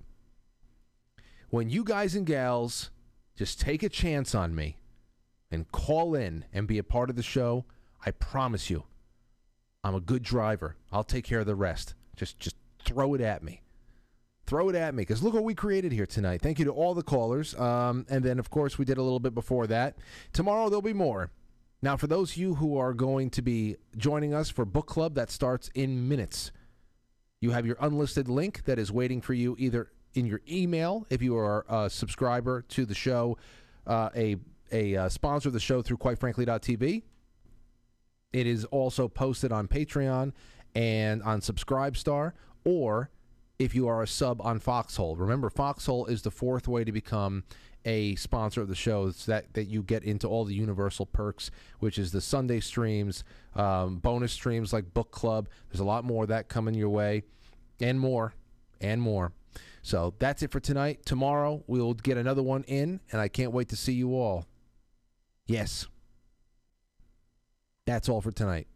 When you guys and gals just take a chance on me and call in and be a part of the show, I promise you, I'm a good driver. I'll take care of the rest. Just just throw it at me. Throw it at me because look what we created here tonight. Thank you to all the callers. Um, and then, of course, we did a little bit before that. Tomorrow, there'll be more. Now, for those of you who are going to be joining us for book club, that starts in minutes. You have your unlisted link that is waiting for you either in your email if you are a subscriber to the show, uh, a a uh, sponsor of the show through quitefrankly.tv. It is also posted on Patreon and on Subscribestar, or if you are a sub on Foxhole. Remember, Foxhole is the fourth way to become a sponsor of the show. It's that that you get into all the universal perks, which is the Sunday streams, um, bonus streams like book club. There's a lot more of that coming your way, and more, and more. So that's it for tonight. Tomorrow we'll get another one in, and I can't wait to see you all. Yes. That's all for tonight.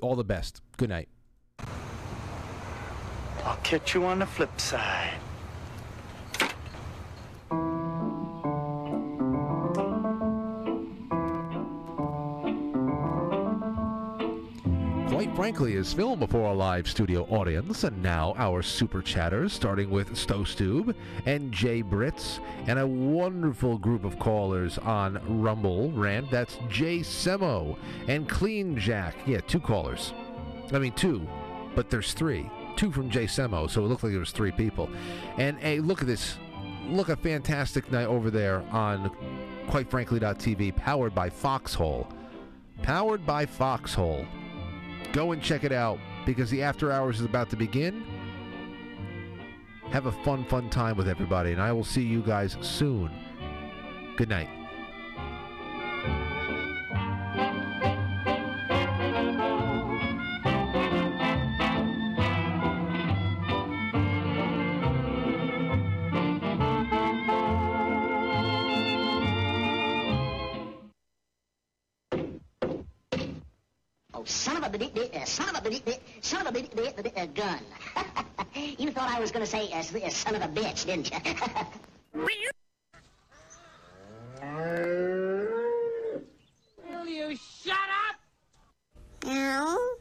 All the best. Good night. I'll catch you on the flip side. Quite frankly, is filmed before a live studio audience, and now our super chatters, starting with Stostube and Jay Britz, and a wonderful group of callers on Rumble Rant. That's Jay Semo and Clean Jack. Yeah, two callers. I mean, two, but there's three. Two from Jay Semo, so it looked like there was three people. And hey, look at this. Look a fantastic night over there on quitefrankly.tv, powered by Foxhole. Powered by Foxhole. Go and check it out because the after hours is about to begin. Have a fun, fun time with everybody, and I will see you guys soon. Good night. a, a gun. you thought I was going to say a, a son of a bitch, didn't you? Will you shut up? Meow.